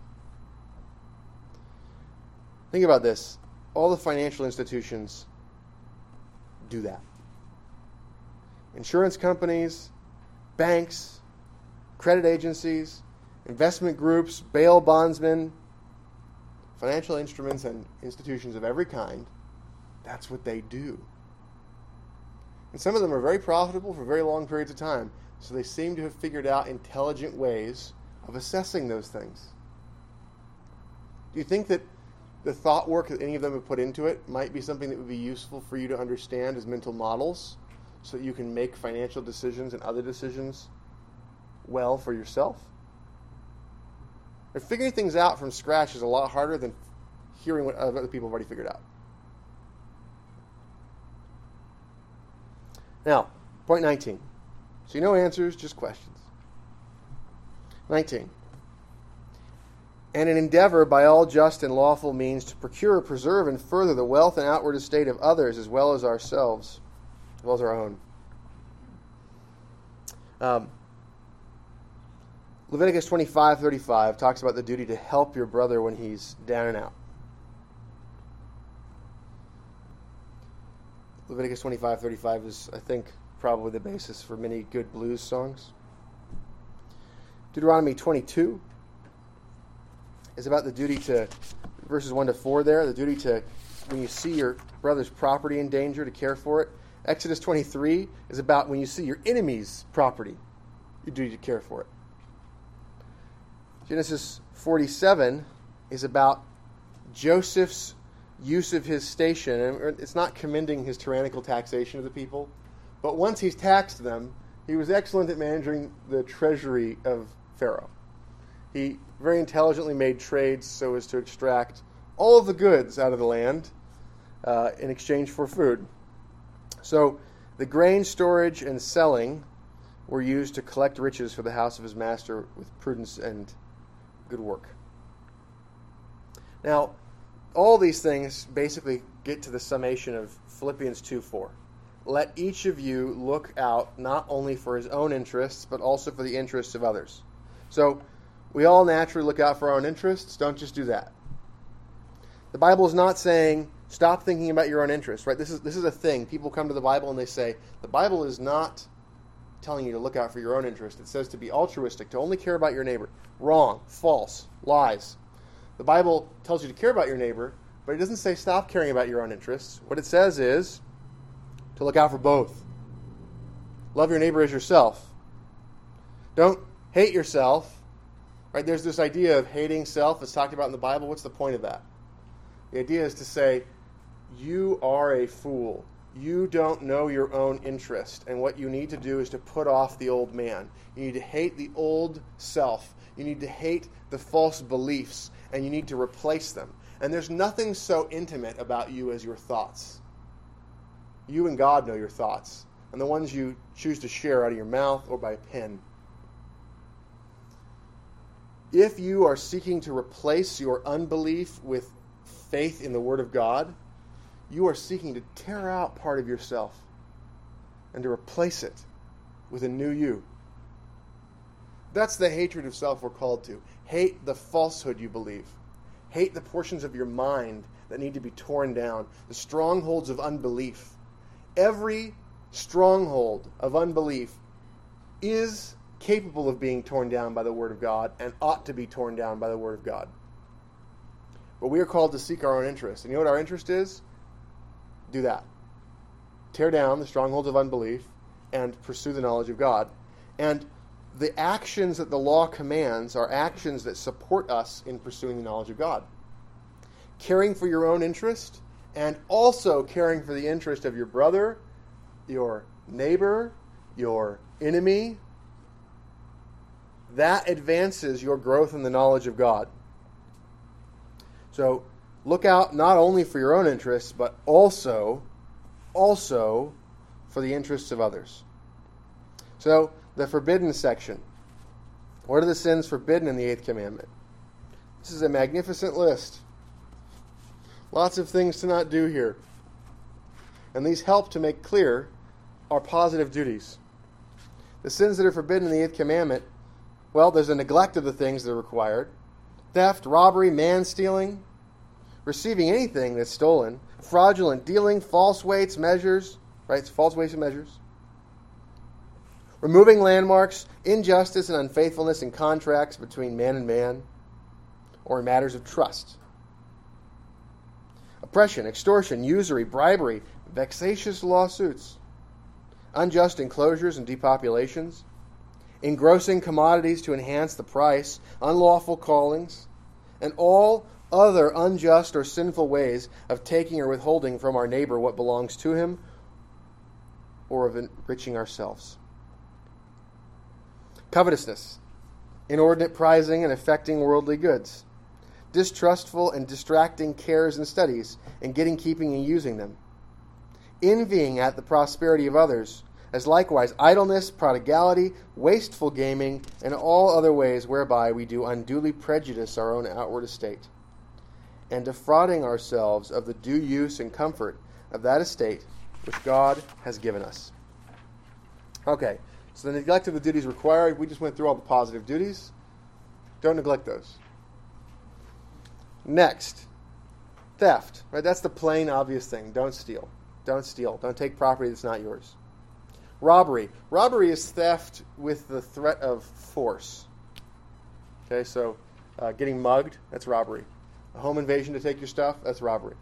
Think about this. All the financial institutions do that. Insurance companies, banks, credit agencies, investment groups, bail bondsmen, financial instruments, and institutions of every kind, that's what they do. And some of them are very profitable for very long periods of time, so they seem to have figured out intelligent ways of assessing those things. Do you think that the thought work that any of them have put into it might be something that would be useful for you to understand as mental models so that you can make financial decisions and other decisions well for yourself. Figuring things out from scratch is a lot harder than hearing what other people have already figured out. Now, point 19. So no answers, just questions. 19 and an endeavor by all just and lawful means to procure, preserve, and further the wealth and outward estate of others as well as ourselves, as well as our own. Um, Leviticus 25 35 talks about the duty to help your brother when he's down and out. Leviticus 25 35 is, I think, probably the basis for many good blues songs. Deuteronomy 22 is about the duty to, verses 1 to 4 there, the duty to, when you see your brother's property in danger, to care for it. Exodus 23 is about when you see your enemy's property, your duty to care for it. Genesis 47 is about Joseph's use of his station. And it's not commending his tyrannical taxation of the people, but once he's taxed them, he was excellent at managing the treasury of Pharaoh. He very intelligently made trades so as to extract all of the goods out of the land uh, in exchange for food. So the grain storage and selling were used to collect riches for the house of his master with prudence and good work. Now, all these things basically get to the summation of Philippians 2 4. Let each of you look out not only for his own interests, but also for the interests of others. So, we all naturally look out for our own interests. Don't just do that. The Bible is not saying stop thinking about your own interests, right? This is this is a thing. People come to the Bible and they say the Bible is not telling you to look out for your own interest. It says to be altruistic, to only care about your neighbor. Wrong, false, lies. The Bible tells you to care about your neighbor, but it doesn't say stop caring about your own interests. What it says is to look out for both. Love your neighbor as yourself. Don't hate yourself Right? There's this idea of hating self that's talked about in the Bible. What's the point of that? The idea is to say, you are a fool you don't know your own interest. And what you need to do is to put off the old man. You need to hate the old self. You need to hate the false beliefs, and you need to replace them. And there's nothing so intimate about you as your thoughts. You and God know your thoughts, and the ones you choose to share out of your mouth or by pen. If you are seeking to replace your unbelief with faith in the Word of God, you are seeking to tear out part of yourself and to replace it with a new you. That's the hatred of self we're called to. Hate the falsehood you believe. Hate the portions of your mind that need to be torn down, the strongholds of unbelief. Every stronghold of unbelief is capable of being torn down by the Word of God and ought to be torn down by the Word of God. But we are called to seek our own interest. And you know what our interest is? do that. Tear down the strongholds of unbelief and pursue the knowledge of God. And the actions that the law commands are actions that support us in pursuing the knowledge of God. Caring for your own interest and also caring for the interest of your brother, your neighbor, your enemy, that advances your growth in the knowledge of God. So look out not only for your own interests, but also, also for the interests of others. So, the forbidden section. What are the sins forbidden in the eighth commandment? This is a magnificent list. Lots of things to not do here. And these help to make clear our positive duties. The sins that are forbidden in the eighth commandment, well, there's a neglect of the things that are required theft, robbery, man stealing, receiving anything that's stolen, fraudulent dealing, false weights, measures, right? false weights and measures. Removing landmarks, injustice and unfaithfulness in contracts between man and man, or in matters of trust. Oppression, extortion, usury, bribery, vexatious lawsuits, unjust enclosures and depopulations, engrossing commodities to enhance the price, unlawful callings, and all other unjust or sinful ways of taking or withholding from our neighbor what belongs to him or of enriching ourselves. Covetousness, inordinate prizing and affecting worldly goods, distrustful and distracting cares and studies, and getting, keeping, and using them, envying at the prosperity of others, as likewise idleness, prodigality, wasteful gaming, and all other ways whereby we do unduly prejudice our own outward estate and defrauding ourselves of the due use and comfort of that estate which God has given us. Okay, so the neglect of the duties required, we just went through all the positive duties. Don't neglect those. Next, theft. Right? That's the plain obvious thing. Don't steal. Don't steal. Don't take property that's not yours. Robbery. Robbery is theft with the threat of force. Okay, so uh, getting mugged, that's robbery a home invasion to take your stuff, that's robbery.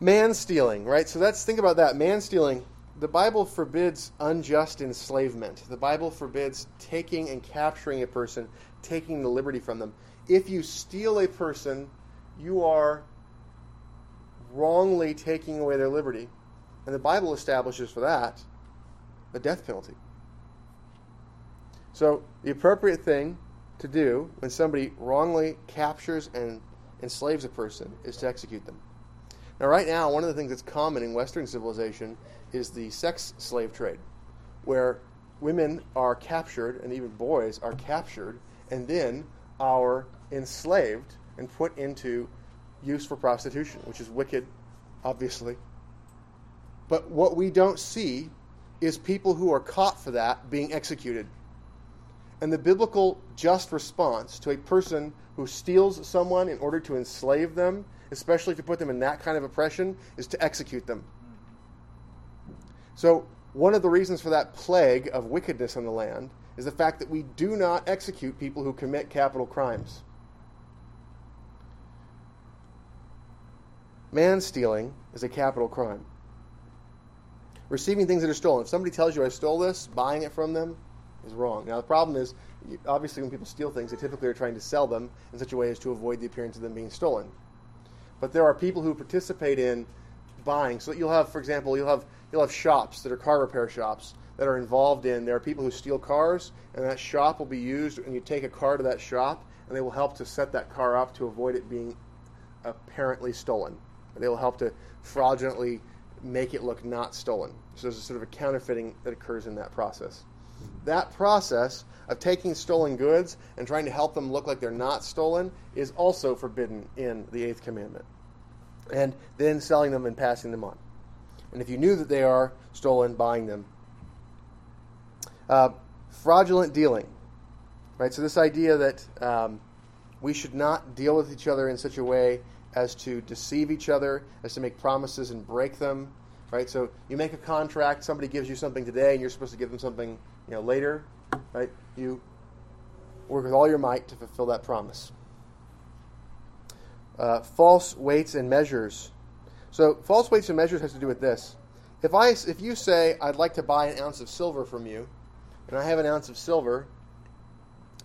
Man stealing, right? So let's think about that. Man stealing, the Bible forbids unjust enslavement. The Bible forbids taking and capturing a person, taking the liberty from them. If you steal a person, you are wrongly taking away their liberty. And the Bible establishes for that a death penalty. So the appropriate thing to do when somebody wrongly captures and enslaves a person is to execute them. Now, right now, one of the things that's common in Western civilization is the sex slave trade, where women are captured and even boys are captured and then are enslaved and put into use for prostitution, which is wicked, obviously. But what we don't see is people who are caught for that being executed. And the biblical just response to a person who steals someone in order to enslave them, especially to put them in that kind of oppression, is to execute them. So, one of the reasons for that plague of wickedness in the land is the fact that we do not execute people who commit capital crimes. Man stealing is a capital crime. Receiving things that are stolen. If somebody tells you I stole this, buying it from them, is wrong. Now, the problem is, obviously, when people steal things, they typically are trying to sell them in such a way as to avoid the appearance of them being stolen. But there are people who participate in buying. So you'll have, for example, you'll have you'll have shops that are car repair shops that are involved in. There are people who steal cars, and that shop will be used, and you take a car to that shop, and they will help to set that car up to avoid it being apparently stolen. They will help to fraudulently make it look not stolen. So there's a sort of a counterfeiting that occurs in that process. That process of taking stolen goods and trying to help them look like they're not stolen is also forbidden in the Eighth Commandment. And then selling them and passing them on. And if you knew that they are stolen, buying them. Uh, fraudulent dealing. Right? So, this idea that um, we should not deal with each other in such a way as to deceive each other, as to make promises and break them. Right? So, you make a contract, somebody gives you something today, and you're supposed to give them something you know, later. Right? You work with all your might to fulfill that promise. Uh, false weights and measures. So, false weights and measures has to do with this. If I, if you say I'd like to buy an ounce of silver from you, and I have an ounce of silver,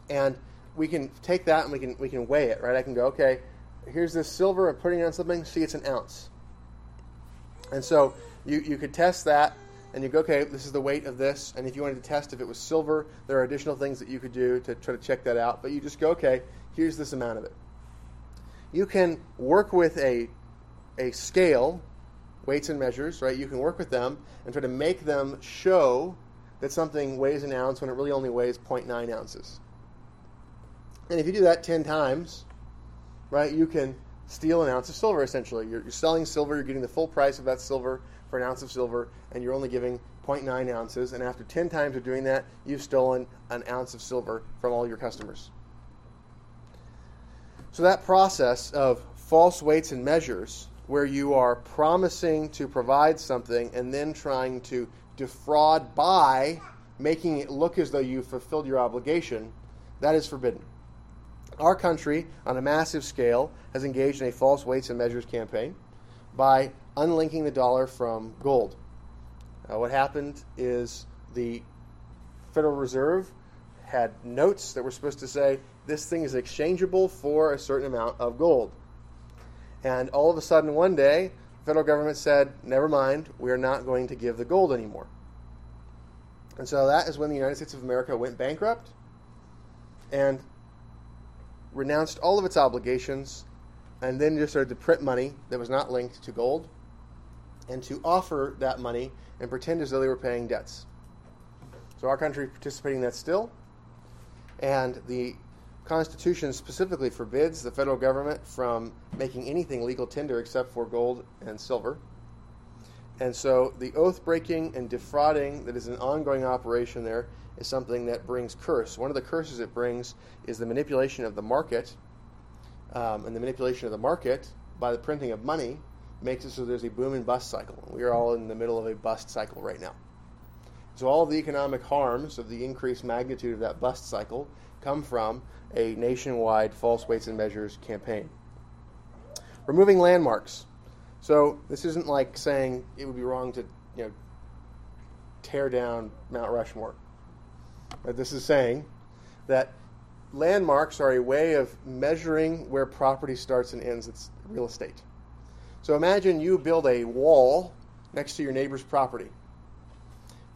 and we can take that and we can we can weigh it, right? I can go, okay, here's this silver, I'm putting it on something, see it's an ounce. And so you, you could test that and you go, okay, this is the weight of this. And if you wanted to test if it was silver, there are additional things that you could do to try to check that out. But you just go, okay, here's this amount of it. You can work with a, a scale, weights and measures, right? You can work with them and try to make them show that something weighs an ounce when it really only weighs 0.9 ounces. And if you do that 10 times, right, you can steal an ounce of silver essentially. You're, you're selling silver, you're getting the full price of that silver for an ounce of silver, and you're only giving 0.9 ounces. And after 10 times of doing that, you've stolen an ounce of silver from all your customers. So that process of false weights and measures, where you are promising to provide something and then trying to defraud by making it look as though you fulfilled your obligation, that is forbidden. Our country, on a massive scale, has engaged in a false weights and measures campaign by unlinking the dollar from gold. Uh, what happened is the Federal Reserve had notes that were supposed to say this thing is exchangeable for a certain amount of gold. And all of a sudden, one day, the federal government said, never mind, we are not going to give the gold anymore. And so that is when the United States of America went bankrupt and renounced all of its obligations and then just started to print money that was not linked to gold and to offer that money and pretend as though they were paying debts. So our country is participating in that still. And the Constitution specifically forbids the federal government from making anything legal tender except for gold and silver. And so the oath breaking and defrauding that is an ongoing operation there is something that brings curse. One of the curses it brings is the manipulation of the market. Um, and the manipulation of the market by the printing of money makes it so there's a boom and bust cycle. We are all in the middle of a bust cycle right now. So all the economic harms of the increased magnitude of that bust cycle come from a nationwide false weights and measures campaign. Removing landmarks. So this isn't like saying it would be wrong to, you know, tear down Mount Rushmore. But this is saying that landmarks are a way of measuring where property starts and ends. It's real estate. So imagine you build a wall next to your neighbor's property.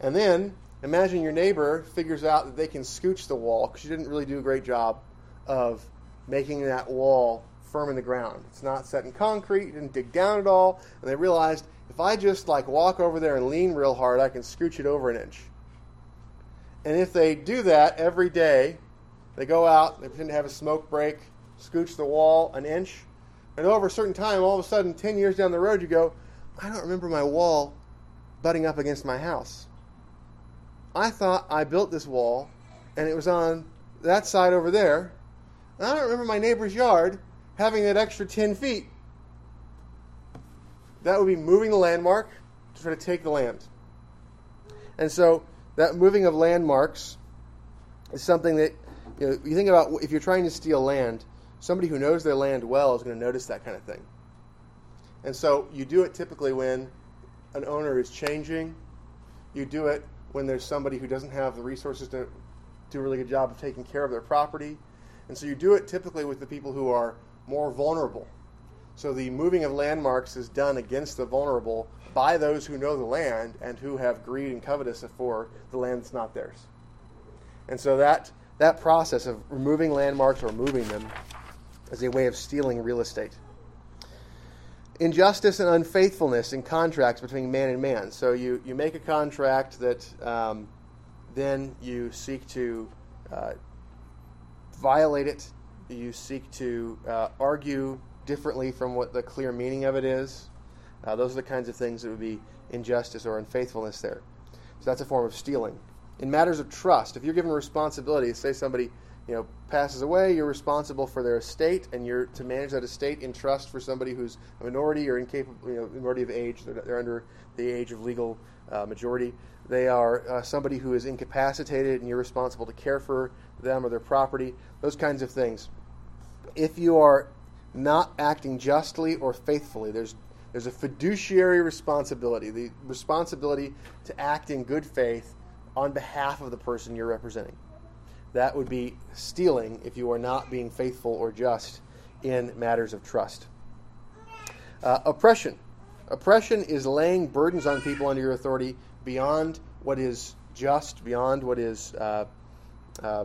And then imagine your neighbor figures out that they can scooch the wall because you didn't really do a great job of making that wall firm in the ground. It's not set in concrete, you didn't dig down at all, and they realized if I just like walk over there and lean real hard, I can scooch it over an inch. And if they do that every day, they go out, they pretend to have a smoke break, scooch the wall an inch, and over a certain time, all of a sudden, 10 years down the road, you go, I don't remember my wall butting up against my house. I thought I built this wall and it was on that side over there. And I don't remember my neighbor's yard having that extra 10 feet. That would be moving the landmark to try to take the land. And so that moving of landmarks is something that you, know, you think about if you're trying to steal land somebody who knows their land well is going to notice that kind of thing. And so you do it typically when an owner is changing. You do it when there's somebody who doesn't have the resources to do a really good job of taking care of their property. And so you do it typically with the people who are more vulnerable. So the moving of landmarks is done against the vulnerable by those who know the land and who have greed and covetousness for the land that's not theirs. And so that that process of removing landmarks or moving them is a way of stealing real estate. Injustice and unfaithfulness in contracts between man and man. So you, you make a contract that um, then you seek to uh, violate it, you seek to uh, argue differently from what the clear meaning of it is. Uh, those are the kinds of things that would be injustice or unfaithfulness there. So that's a form of stealing. In matters of trust, if you're given responsibility, say somebody you know passes away, you're responsible for their estate, and you're to manage that estate in trust for somebody who's a minority or incapable, you know, minority of age. They're, they're under the age of legal uh, majority. They are uh, somebody who is incapacitated, and you're responsible to care for them or their property. Those kinds of things. If you are not acting justly or faithfully, there's there's a fiduciary responsibility, the responsibility to act in good faith on behalf of the person you're representing. That would be stealing if you are not being faithful or just in matters of trust. Uh, oppression. Oppression is laying burdens on people under your authority beyond what is just, beyond what is uh, uh,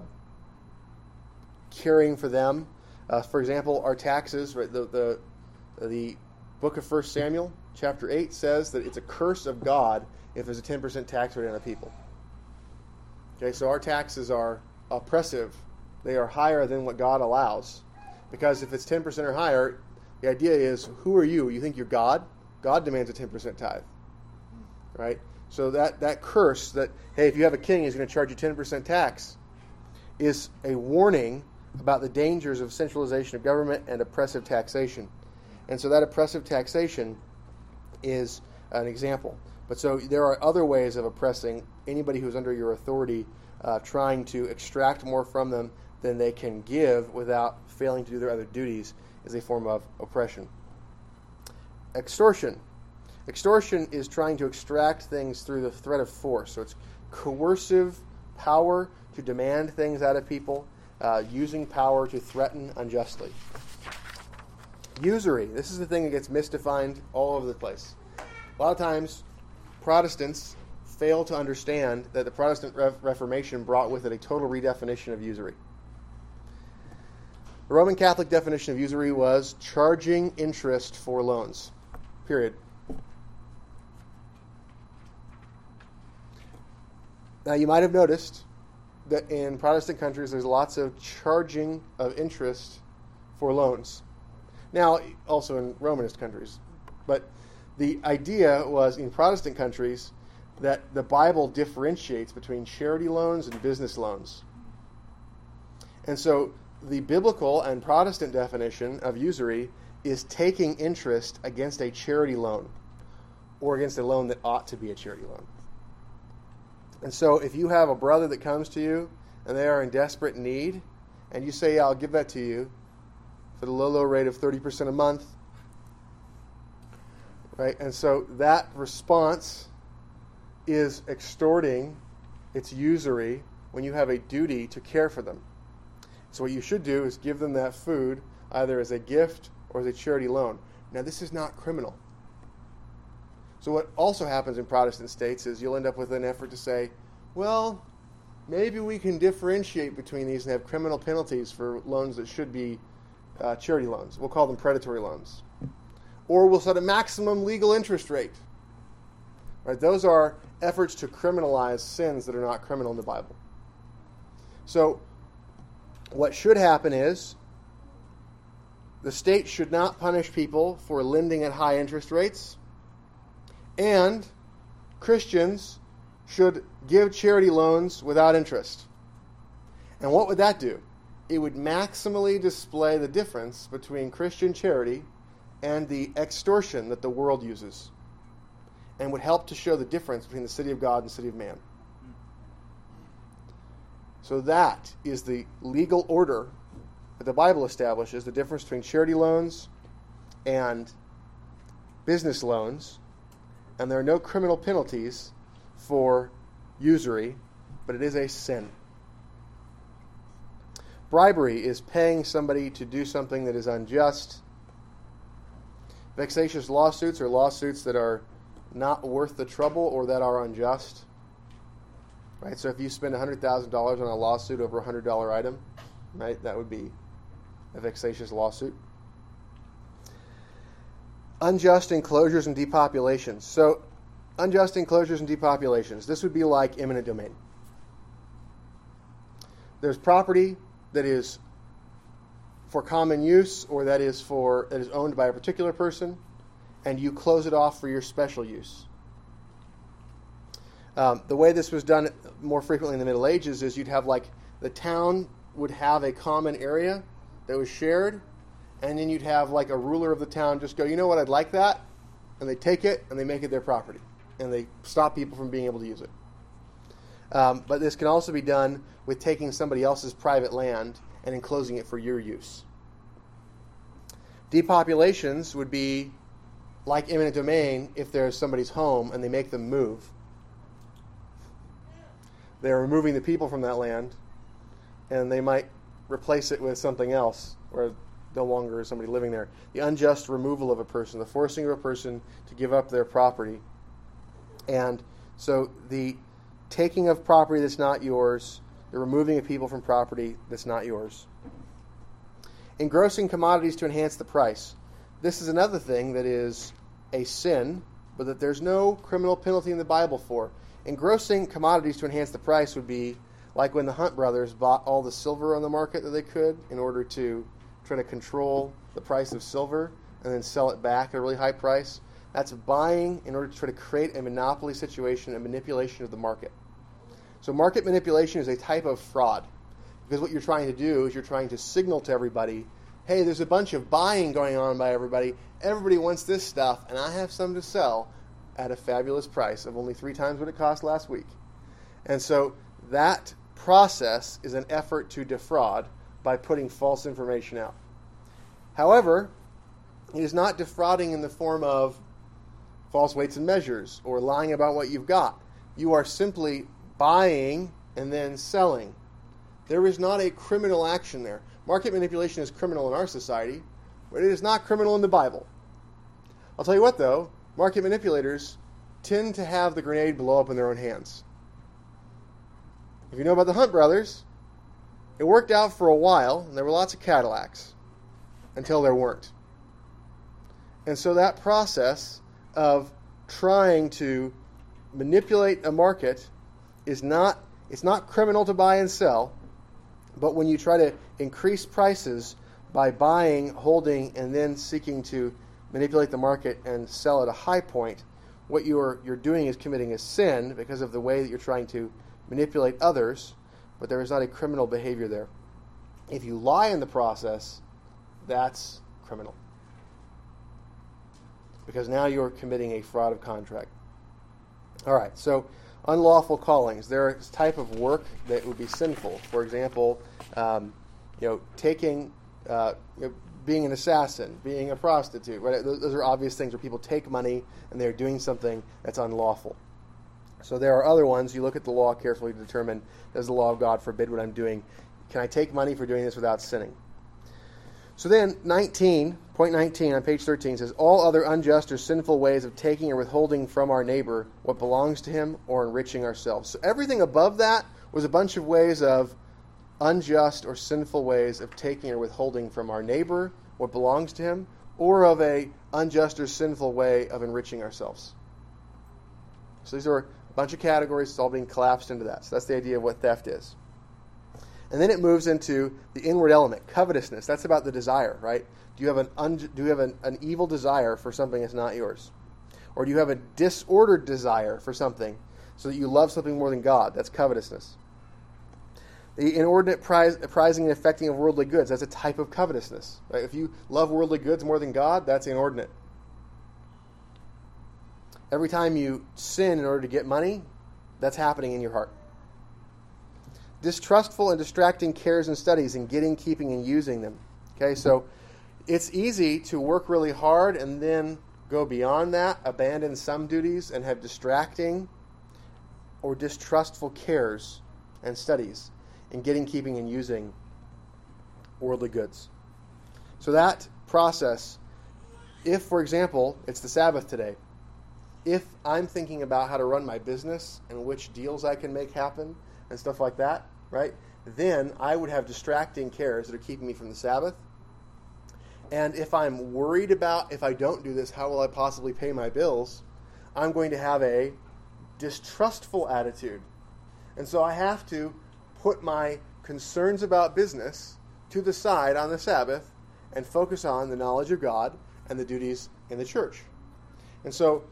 caring for them. Uh, for example, our taxes, right, the, the, the book of 1 Samuel, chapter 8, says that it's a curse of God if there's a 10% tax rate on a people. Okay, so our taxes are oppressive. They are higher than what God allows. Because if it's 10% or higher, the idea is who are you? You think you're God? God demands a 10% tithe. Right? So that, that curse that, hey, if you have a king, he's going to charge you 10% tax, is a warning about the dangers of centralization of government and oppressive taxation. And so that oppressive taxation is an example. But so there are other ways of oppressing anybody who's under your authority, uh, trying to extract more from them than they can give without failing to do their other duties, is a form of oppression. Extortion. Extortion is trying to extract things through the threat of force. So it's coercive power to demand things out of people, uh, using power to threaten unjustly. Usury. This is the thing that gets misdefined all over the place. A lot of times, Protestants fail to understand that the Protestant Re- Reformation brought with it a total redefinition of usury. The Roman Catholic definition of usury was charging interest for loans. Period. Now, you might have noticed that in Protestant countries there's lots of charging of interest for loans. Now, also in Romanist countries. But the idea was in Protestant countries that the Bible differentiates between charity loans and business loans. And so the biblical and Protestant definition of usury is taking interest against a charity loan or against a loan that ought to be a charity loan. And so if you have a brother that comes to you and they are in desperate need, and you say, yeah, I'll give that to you for the low, low rate of 30% a month, right? And so that response is extorting, it's usury when you have a duty to care for them. So what you should do is give them that food either as a gift or as a charity loan. Now this is not criminal. So what also happens in Protestant states is you'll end up with an effort to say, well, maybe we can differentiate between these and have criminal penalties for loans that should be uh, charity loans. We'll call them predatory loans. Or we'll set a maximum legal interest rate. Right? Those are efforts to criminalize sins that are not criminal in the Bible. So, what should happen is the state should not punish people for lending at high interest rates, and Christians should give charity loans without interest. And what would that do? It would maximally display the difference between Christian charity and the extortion that the world uses, and would help to show the difference between the city of God and the city of man. So that is the legal order that the Bible establishes the difference between charity loans and business loans, and there are no criminal penalties for usury, but it is a sin. Bribery is paying somebody to do something that is unjust Vexatious lawsuits are lawsuits that are not worth the trouble or that are unjust. Right? So if you spend $100,000 on a lawsuit over a $100 item, right, that would be a vexatious lawsuit. Unjust enclosures and depopulations. So, unjust enclosures and depopulations. This would be like eminent domain. There's property that is for common use or that is for that is owned by a particular person, and you close it off for your special use. Um, the way this was done more frequently in the Middle Ages is you'd have like the town would have a common area that was shared, and then you'd have like a ruler of the town just go, you know what, I'd like that, and they take it and they make it their property, and they stop people from being able to use it. Um, but this can also be done with taking somebody else's private land and enclosing it for your use. Depopulations would be like eminent domain if there's somebody's home and they make them move. They're removing the people from that land and they might replace it with something else where no longer is somebody living there. The unjust removal of a person, the forcing of a person to give up their property. And so the taking of property that's not yours, the removing of people from property that's not yours. Engrossing commodities to enhance the price. This is another thing that is a sin, but that there's no criminal penalty in the Bible for. Engrossing commodities to enhance the price would be like when the Hunt brothers bought all the silver on the market that they could in order to try to control the price of silver and then sell it back at a really high price. That's buying in order to try to create a monopoly situation and manipulation of the market. So, market manipulation is a type of fraud because what you're trying to do is you're trying to signal to everybody hey, there's a bunch of buying going on by everybody. Everybody wants this stuff, and I have some to sell at a fabulous price of only three times what it cost last week. And so that process is an effort to defraud by putting false information out. However, it is not defrauding in the form of false weights and measures or lying about what you've got. You are simply buying and then selling. There is not a criminal action there. Market manipulation is criminal in our society, but it is not criminal in the Bible. I'll tell you what, though, market manipulators tend to have the grenade blow up in their own hands. If you know about the Hunt brothers, it worked out for a while, and there were lots of Cadillacs until there weren't. And so that process of trying to manipulate a market is not it's not criminal to buy and sell, but when you try to increase prices by buying, holding, and then seeking to manipulate the market and sell at a high point, what you're you're doing is committing a sin because of the way that you're trying to manipulate others, but there is not a criminal behavior there. If you lie in the process, that's criminal. Because now you're committing a fraud of contract. All right, so unlawful callings. There is type of work that would be sinful. For example, um, you know, taking, uh, you know, being an assassin, being a prostitute. Right? Those are obvious things where people take money and they're doing something that's unlawful. So there are other ones. You look at the law carefully to determine does the law of God forbid what I'm doing? Can I take money for doing this without sinning? So then, 19, point 19 on page 13 says, All other unjust or sinful ways of taking or withholding from our neighbor what belongs to him or enriching ourselves. So everything above that was a bunch of ways of unjust or sinful ways of taking or withholding from our neighbor what belongs to him or of a unjust or sinful way of enriching ourselves. So these are a bunch of categories, it's all being collapsed into that. So that's the idea of what theft is. And then it moves into the inward element, covetousness. That's about the desire, right? Do you have an un- do you have an, an evil desire for something that's not yours, or do you have a disordered desire for something so that you love something more than God? That's covetousness. The inordinate prize, prizing and affecting of worldly goods. That's a type of covetousness. Right? If you love worldly goods more than God, that's inordinate. Every time you sin in order to get money, that's happening in your heart distrustful and distracting cares and studies and getting, keeping, and using them. Okay, so it's easy to work really hard and then go beyond that, abandon some duties, and have distracting or distrustful cares and studies in getting, keeping, and using worldly goods. So that process if, for example, it's the Sabbath today, if I'm thinking about how to run my business and which deals I can make happen and stuff like that, right? Then I would have distracting cares that are keeping me from the Sabbath. And if I'm worried about if I don't do this, how will I possibly pay my bills? I'm going to have a distrustful attitude. And so I have to put my concerns about business to the side on the Sabbath and focus on the knowledge of God and the duties in the church. And so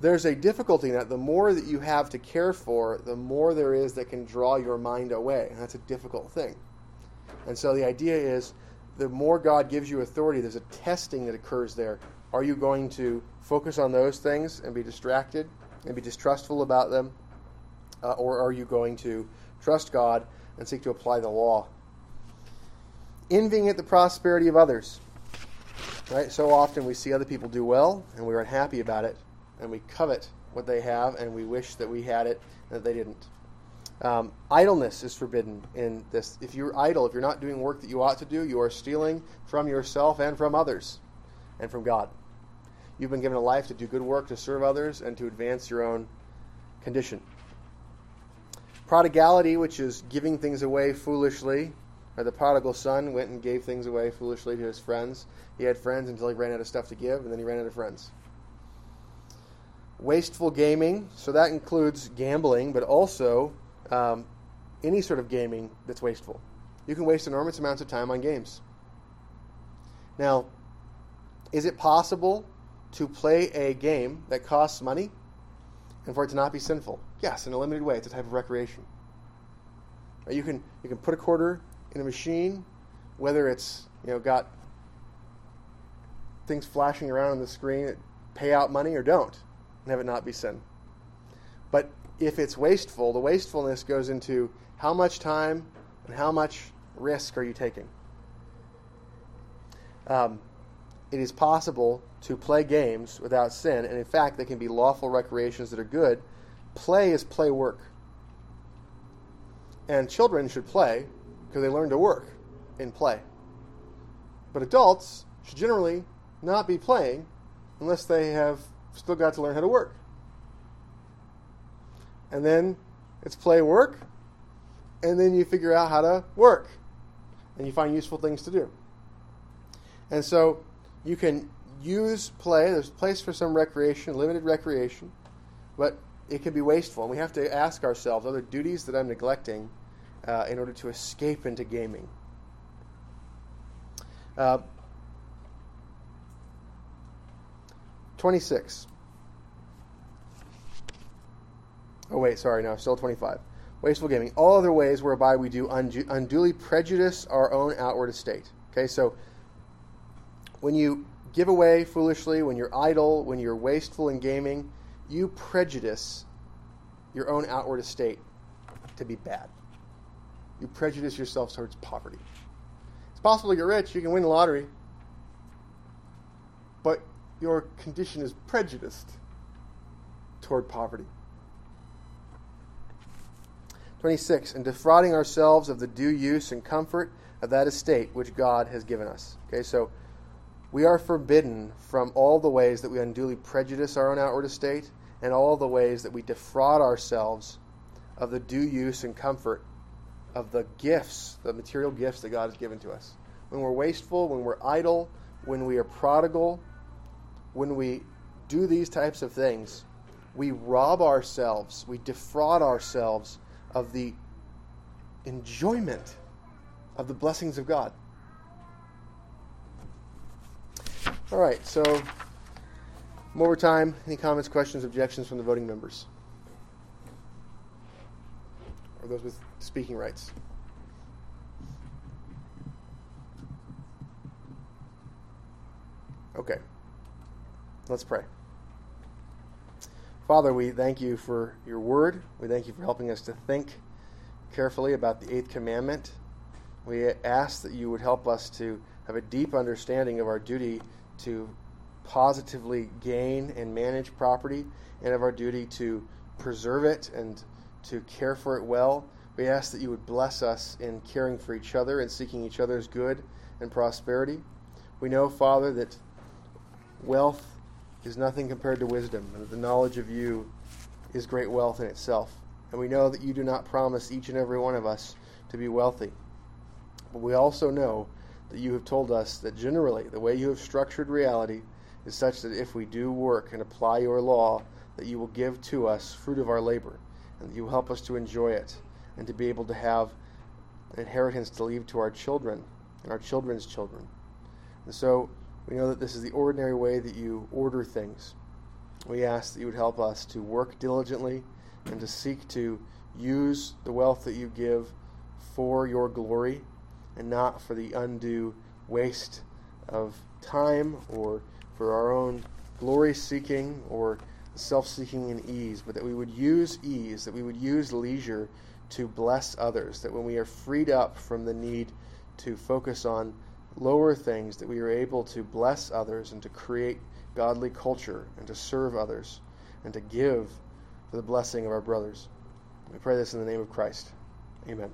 there's a difficulty in that. The more that you have to care for, the more there is that can draw your mind away. And that's a difficult thing. And so the idea is the more God gives you authority, there's a testing that occurs there. Are you going to focus on those things and be distracted and be distrustful about them? Uh, or are you going to trust God and seek to apply the law? Envying at the prosperity of others. Right? So often we see other people do well and we're unhappy about it and we covet what they have and we wish that we had it that they didn't. Um, idleness is forbidden in this. If you're idle, if you're not doing work that you ought to do, you are stealing from yourself and from others and from God. You've been given a life to do good work, to serve others, and to advance your own condition. Prodigality, which is giving things away foolishly, or the prodigal son went and gave things away foolishly to his friends. He had friends until he ran out of stuff to give, and then he ran out of friends. Wasteful gaming, so that includes gambling, but also um, any sort of gaming that's wasteful. You can waste enormous amounts of time on games. Now, is it possible to play a game that costs money and for it to not be sinful? Yes, in a limited way. It's a type of recreation. You can you can put a quarter in a machine, whether it's you know got things flashing around on the screen, pay out money or don't, have it not be sin. But if it's wasteful, the wastefulness goes into how much time and how much risk are you taking. Um, it is possible to play games without sin, and in fact, they can be lawful recreations that are good. Play is play work. And children should play because they learn to work in play. But adults should generally not be playing unless they have still got to learn how to work and then it's play work, and then you figure out how to work, and you find useful things to do. And so you can use play. There's place for some recreation, limited recreation, but it can be wasteful. And we have to ask ourselves: Are there duties that I'm neglecting uh, in order to escape into gaming? Uh, Twenty-six. Oh, wait, sorry, no, still 25. Wasteful gaming. All other ways whereby we do unduly prejudice our own outward estate. Okay, so when you give away foolishly, when you're idle, when you're wasteful in gaming, you prejudice your own outward estate to be bad. You prejudice yourself towards poverty. It's possible to get rich, you can win the lottery, your condition is prejudiced toward poverty. 26. And defrauding ourselves of the due use and comfort of that estate which God has given us. Okay, so we are forbidden from all the ways that we unduly prejudice our own outward estate and all the ways that we defraud ourselves of the due use and comfort of the gifts, the material gifts that God has given to us. When we're wasteful, when we're idle, when we are prodigal, when we do these types of things, we rob ourselves, we defraud ourselves of the enjoyment of the blessings of God. All right, so more time. Any comments, questions, objections from the voting members? Or those with speaking rights? Okay. Let's pray. Father, we thank you for your word. We thank you for helping us to think carefully about the eighth commandment. We ask that you would help us to have a deep understanding of our duty to positively gain and manage property and of our duty to preserve it and to care for it well. We ask that you would bless us in caring for each other and seeking each other's good and prosperity. We know, Father, that wealth is nothing compared to wisdom, and that the knowledge of you is great wealth in itself. And we know that you do not promise each and every one of us to be wealthy. But we also know that you have told us that generally the way you have structured reality is such that if we do work and apply your law, that you will give to us fruit of our labor, and that you will help us to enjoy it, and to be able to have an inheritance to leave to our children and our children's children. And so we know that this is the ordinary way that you order things. We ask that you would help us to work diligently and to seek to use the wealth that you give for your glory and not for the undue waste of time or for our own glory seeking or self seeking in ease, but that we would use ease, that we would use leisure to bless others, that when we are freed up from the need to focus on lower things, that we are able to bless others and to create godly culture and to serve others and to give for the blessing of our brothers. We pray this in the name of Christ. Amen.